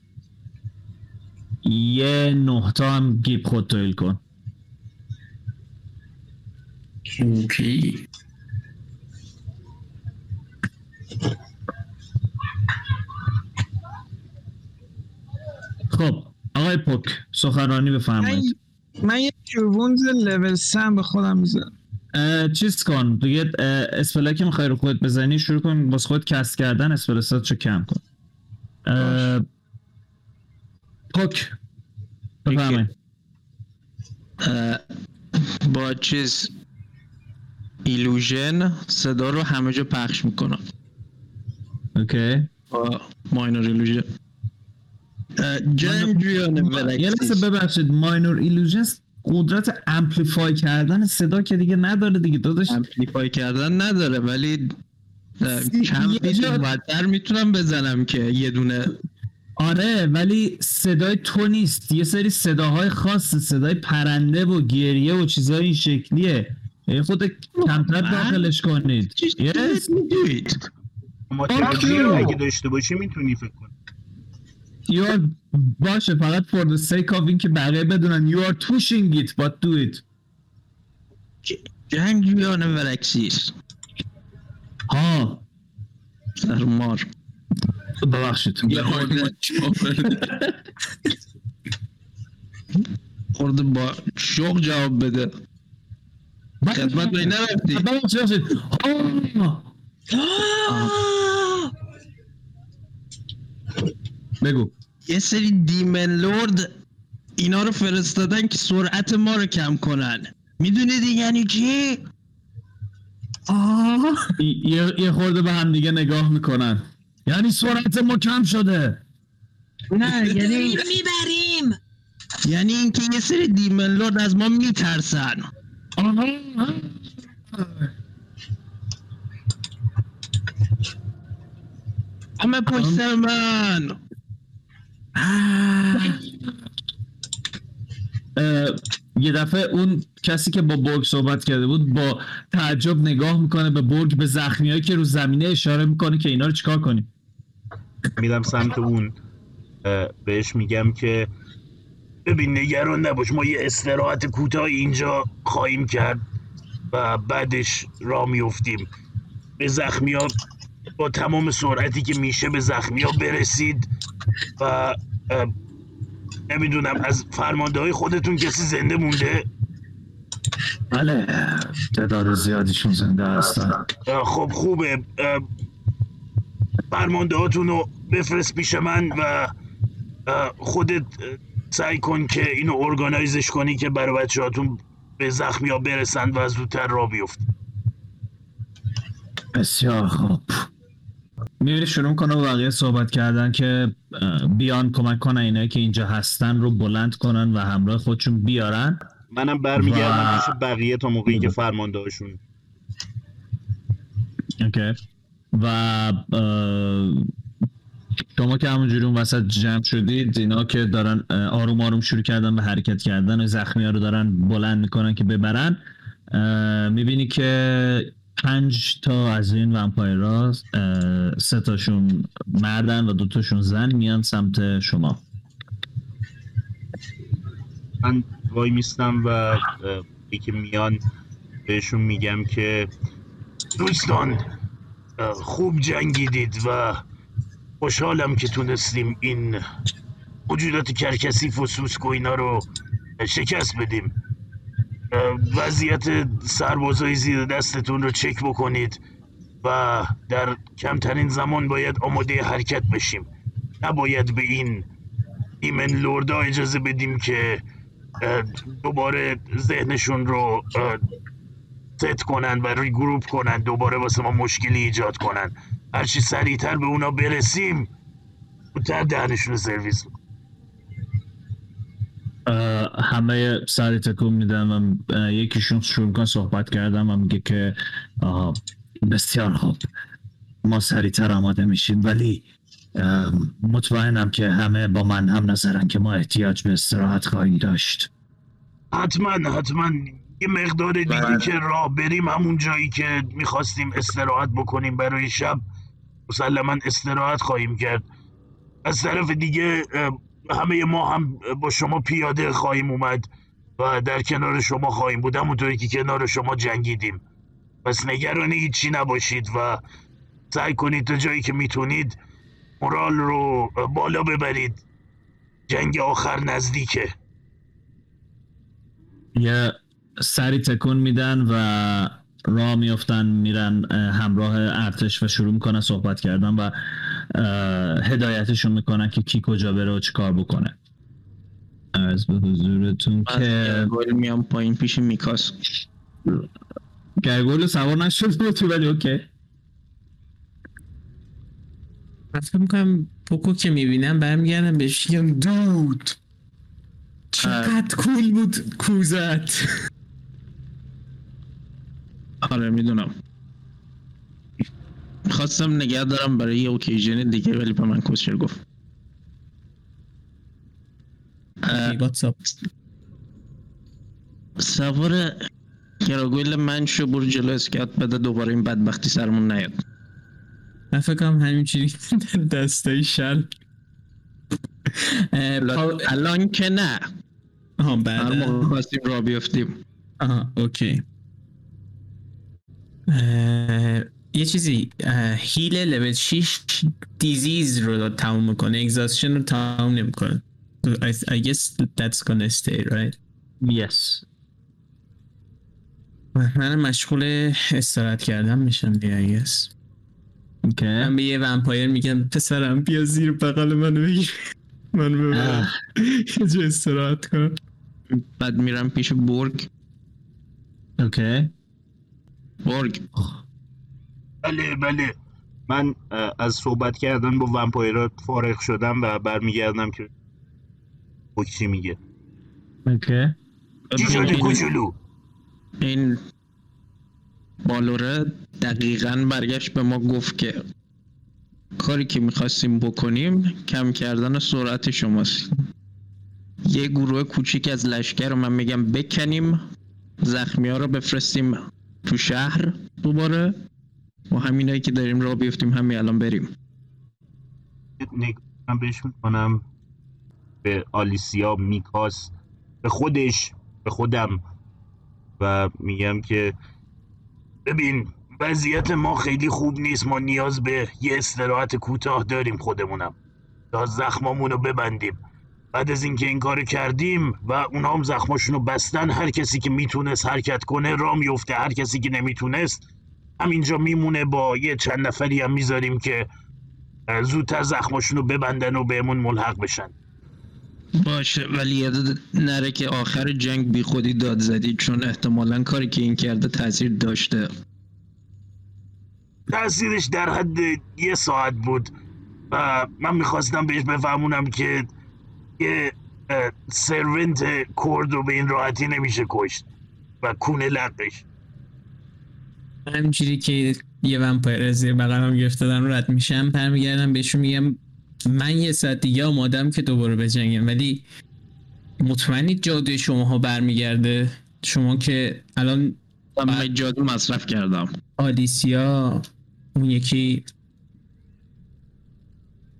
یه نه تا هم گیب خود هیل کن. اوکی خب آقای پوک سخنرانی بفرمایید. من یه Cure Wounds level 3 به خودم می‌زنم اه، چیز کن دیگه اه، spell ا که می‌خوای رو خودت بزنی شروع کن باز خود cast کردن spell slot ات رو کم کن. بفرمایید. اه، با چیز illusion صدا رو همه جا پخش می‌کنم. اوکی. با ماینور ایلوژن. جنگیان یه لحظه ببخشید ماینور ایلوژنز قدرت امپلیفای کردن صدا که دیگه نداره دیگه داداش. امپلیفای کردن نداره ولی کم بیت بدتر می‌تونم بزنم که یه دونه آره ولی صدای تو نیست. یه سری صداهای خاص صدای پرنده و گریه و چیزای این شکلیه. یه خود کمتر داخلش کنید. ما you. اگه داشته باشی می‌تونی فکر کنی. You are باشه فقط for the sake of اینکه بقیه بدونن. You are pushing it but do it. جنگیان ورکسیس ها سرمار. ببخشید یه خورده خورده با شوق جواب بده خدمت به این نرفتی ببخشید ببخشید آه. بگو یه سری دیمن لورد اینا رو فرستادن که سرعت ما رو کم کنن می‌دونید این یعنی چی؟ یه یه خورده به هم دیگه نگاه می‌کنن یعنی سرعت ما کم شده. نه یعنی می‌بریم. یعنی اینکه یه سری دیمن لورد از ما میترسن. همه پشت سر من. یه دفعه اون کسی که با برگ صحبت کرده بود با تعجب نگاه می‌کنه به برگ به زخمیایی که رو زمینه اشاره می‌کنه که اینا رو چیکار کنیم؟ میرم سمت اون. بهش میگم که ببین نگران نباش ما یه استراحت کوتاه اینجا خواهیم کرد و بعدش را میفتیم به زخمی ها با تمام سرعتی که میشه به زخمی ها برسید و نمی‌دونم از فرمانده های خودتون کسی زنده مونده؟ بله تعداد زیادیشون زنده هستن. خب خوبه. فرمانده هاتون رو بفرست پیش من و خودت سعی کن که اینو ارگانایزش کنی که برای بچه هاتون به زخمی ها برسن و زودتر را بیفت بسیار خوب. می‌بینی شروع با بقیه صحبت کردن که بیان کمک کنن اینایی که اینجا هستن رو بلند کنن و همراه خودشون بیارن. منم برمیگردم و- پیش بقیه تا موقعی که فرمانده هاشون اوکی. و شما که همونجوری اون وسط جمع شدید اینا که دارن آروم آروم شروع کردن به حرکت کردن و زخمی ها رو دارن بلند می‌کنن که ببرن می‌بینی که پنج تا از این ومپایرها سه تاشون مردن و دو تاشون زن میان سمت شما. من وای میستم و یکی میان بهشون میگم که دوستان خوب جنگیدید و خوشحالم که تونستیم این موجودات کرکسیف و اینا رو شکست بدیم. وضعیت سربازای زیر دستتون رو چک بکنید و در کمترین زمان باید آماده حرکت بشیم. نباید به این demon lord ا اجازه بدیم که دوباره ذهنشون رو ست کنن و regroup کنن دوباره واسه ما مشکلی ایجاد کنن. هرچی سریعتر به اونا برسیم زودتر دهنشون رو سرویس همه سری تکون میدن و یکیشون شروع کن صحبت کردم و میگه که بسیار خوب. ما سریعتر آماده میشیم ولی مطمئنم که همه با من هم نظرن که ما احتیاج به استراحت خواهیم داشت. حتما حتما. یه مقدار دیگه بله. که راه بریم همون جایی که می‌خواستیم استراحت بکنیم برای شب مسلما استراحت خواهیم کرد. از طرف دیگه همه ما هم با شما پیاده خواهیم اومد و در کنار شما خواهیم بود همونطوری که کنار شما جنگیدیم. پس نگران هیچی نباشید و سعی کنید تا جایی که می‌تونید مورال رو بالا ببرید. جنگ آخر نزدیکه. یه سری تکون میدن و راه میفتن میرن اه، همراه ارتش و شروع می‌کنن صحبت کردن و هدایتشون می‌کنن که کی کجا بره و چی کار بکنه. از به حضورتون که گل میام پایین پیش میکاس. گرگول سوار نشد بود تو ولی اوکی. من فکر می‌کنم پوکو که می‌بینم برمیگردم بهش میگم دود چقدر کول بود کوزت. آره می‌دونم. خواستم نگه دارم برای یه اوکیژن دیگه ولی به من کسچر گفت. واتساپ سوار گراگویل من شو برو جلو اسکات بده دوباره این بدبختی سرمون نیاد. من فکر کنم همینجوری دستای شل الان که نه. آها هر بعد موقع خواستیم را بیفتیم. آها اوکی. یه چیزی هیل لول 6 دیزیز رو تموم می‌کنه اگزاستشن رو تموم نمی‌کنه. I, I guess that's gonna stay right? Yes. من مشغول استراحت کردن میشم دیگه I guess. okay من به یه vampire میگم پسرم بیا زیر بغل منو بگیر. من ببرم. یه جا استراحت کنم بعد میرم پیش برگ. okay برگ بله بله. من از صحبت کردن با ومپایرات فارغ شدم و برمیگردم که او چی میگه. اوکی. چی شده کوچولو؟ این بالوره دقیقا برگشت به ما گفت که کاری که می‌خواستیم بکنیم کم کردن سرعت شماست. یه گروه کوچیک از لشکر رو من میگم بکنیم زخمی ها رو بفرستیم تو شهر دوباره و همینایی که داریم راه بیفتیم همین الان بریم. نگاه بهش می‌کنم به آلیسیا میکاس به خودش به خودم. و میگم که ببین وضعیت ما خیلی خوب نیست. ما نیاز به یه استراحت کوتاه داریم خودمونم. تا زخمامون رو ببندیم. بعد از اینکه این کار کردیم و اونا هم زخماشون رو بستن هر کسی که می‌تونست حرکت کنه را میفته هر کسی که نمی‌تونست همینجا میمونه با یه چند نفری هم می‌ذاریم که زودتر زخماشون رو ببندن و بهمون ملحق بشن. باشه ولی یاد نره که آخر جنگ بی خودی داد زدی چون احتمالا کاری که این کرده تاثیر داشته. تاثیرش در حد یه ساعت بود و من می‌خواستم بهش بفهمونم که یه سرونت کرد رو به این راحتی نمیشه کشت و کونه لقش. همینجوری که یه ومپایر از زیر بغلم گرفته دارم رد میشم برمیگردم بهشون میگم من یه ساعت دیگه آمادم که دوباره بجنگم. ولی مطمئنید جادوی شماها برمیگرده. شما که الان من جادو مصرف کردم. آلیسیا اون یکی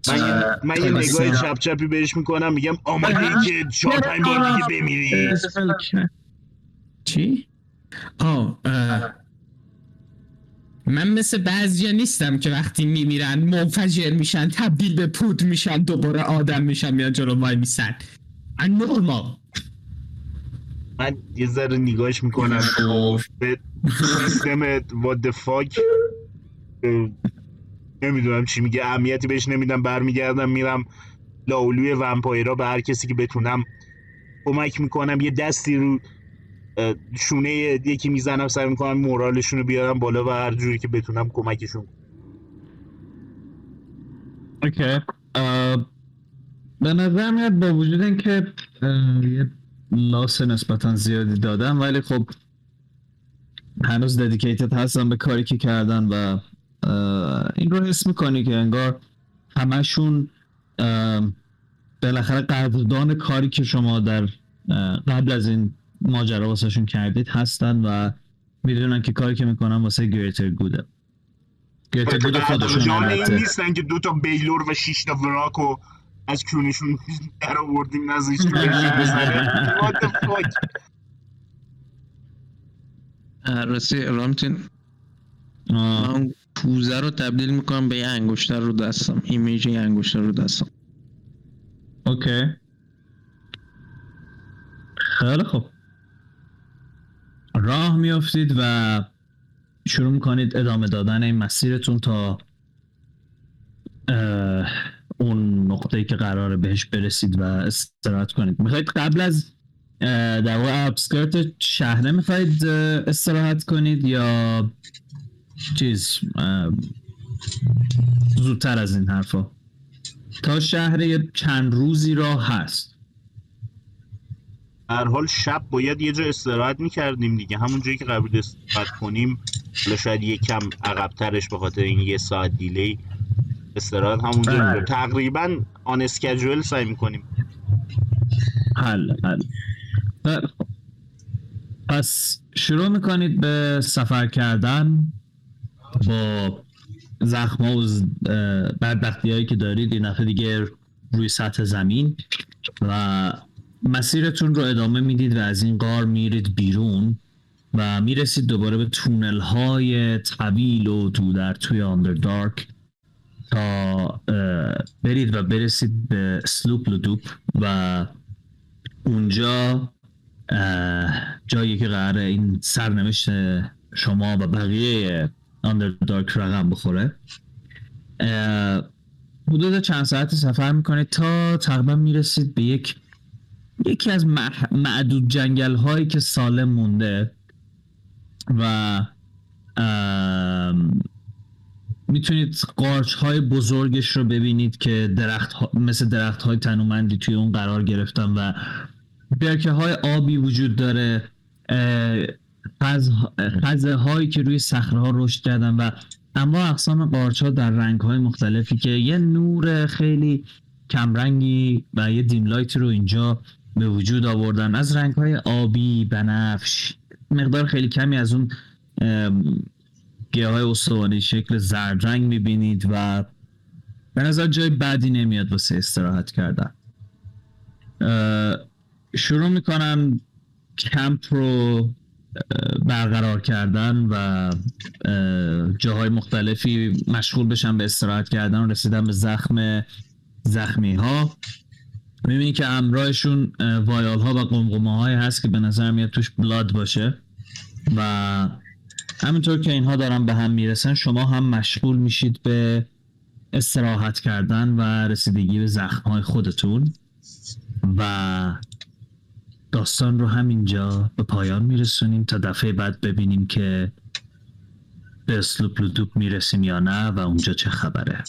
من یه, من. نگاه چپ چپی بهش می‌کنم میگم آماده ای که چهار پنج بار دیگه بمیری. چی؟ آه. من مثل بعضیا نیستم که وقتی میمیرن منفجر میشن تبدیل به پود میشن دوباره آدم میشن میان جلو وای میسن. نورمال. من یه ذره نگاهش می‌کنم. به سیستم what the fuck نمی‌دونم چی میگه اهمیتی بهش نمیدم برمیگردم میرم لاولوی ومپایرا به هر کسی که بتونم کمک می‌کنم. یه دستی رو شونه یکی می‌زنم سعی می‌کنم مورالشون رو بیارم بالا و هر جوری که بتونم کمکشون اوکی. اه، به نظر میاد با وجود اینکه یه لاس نسبتا زیادی دادم ولی خب هنوز ددیکیتد هستن به کاری که کردن و این رو حس می‌کنی که انگار همشون بالاخره قدردان کاری که شما در قبل از این ماجرا واسهشون کردید هستن و می‌دونن که کاری که می‌کنن واسه گریتر گوده گریتر گود خودشون این. نیستن که دو تا بیلور و شش تا وراک رو از کونشون در آوردیم the fuck رسی رامتین. من پوزه رو تبدیل می‌کنم به یه انگشتر رو دستم image یه انگشتر رو دستم. okay. خیلی خوب. راه میافتید و شروع می‌کنید ادامه دادن این مسیرتون تا اون نقطه‌ای که قراره بهش برسید و استراحت کنید. می‌خواید قبل از در واقع ابسکرت شهره می‌خواید استراحت کنید یا چیز زودتر از این حرفا. تا شهر چند روزی راه هست. هر حال شب باید یه جا استراحت می‌کردیم دیگه. همون جایی که قبل استراحت کنیم حالا شاید یه کم عقبترش به خاطر این یه ساعت دیلی استراحت همونجا بله. تقریبا آن اسکجول سعی می‌کنیم. حل حل. پس شروع می‌کنید به سفر کردن. با زخم و بدبختی هایی که دارید این دفعه دیگه روی سطح زمین و مسیرتون رو ادامه می‌دید و از این غار میرید بیرون و می‌رسید دوباره به تونل های طویل و تو در توی آندردارک تا اه، برید و برسید به سلوپ لدوپ و اونجا جایی که قراره این سرنوشت شما و بقیه آندردارک رقم بخوره. حدود چند ساعت سفر می‌کنید تا تقریبا می‌رسید به یک یکی از معدود جنگل هایی که سالم مونده و می‌تونید قارچ های بزرگش رو ببینید که درخت ها- مثل درخت های تنومندی توی اون قرار گرفتن و برکه های آبی وجود داره. خزه هایی که روی صخره ها رشد کردن و انواع اقسام قارچ ها در رنگ های مختلفی که یه نور خیلی کمرنگی و یه دیم لایت رو اینجا به وجود آوردن. از رنگ های آبی بنفش مقدار خیلی کمی از اون گیاه های استوانی شکل زرد رنگ می‌بینید و به نظر جای بعدی نمیاد واسه استراحت کردن. شروع می‌کنم کمپ رو برقرار کردن و اه، جاهای مختلفی مشغول بشن به استراحت کردن و رسیدن به زخم زخمی ها می‌بینی که همراهشون اه، وایال ها و قمقمه های هست که به نظر میاد توش بلاد باشه و همینطور که اینها دارن به هم می‌رسن شما هم مشغول میشید به استراحت کردن و رسیدگی به زخم های خودتون و داستان رو همینجا به پایان میرسونیم تا دفعه بعد ببینیم که به اسلوپ لدوب می‌رسیم یا نه و اونجا چه خبره.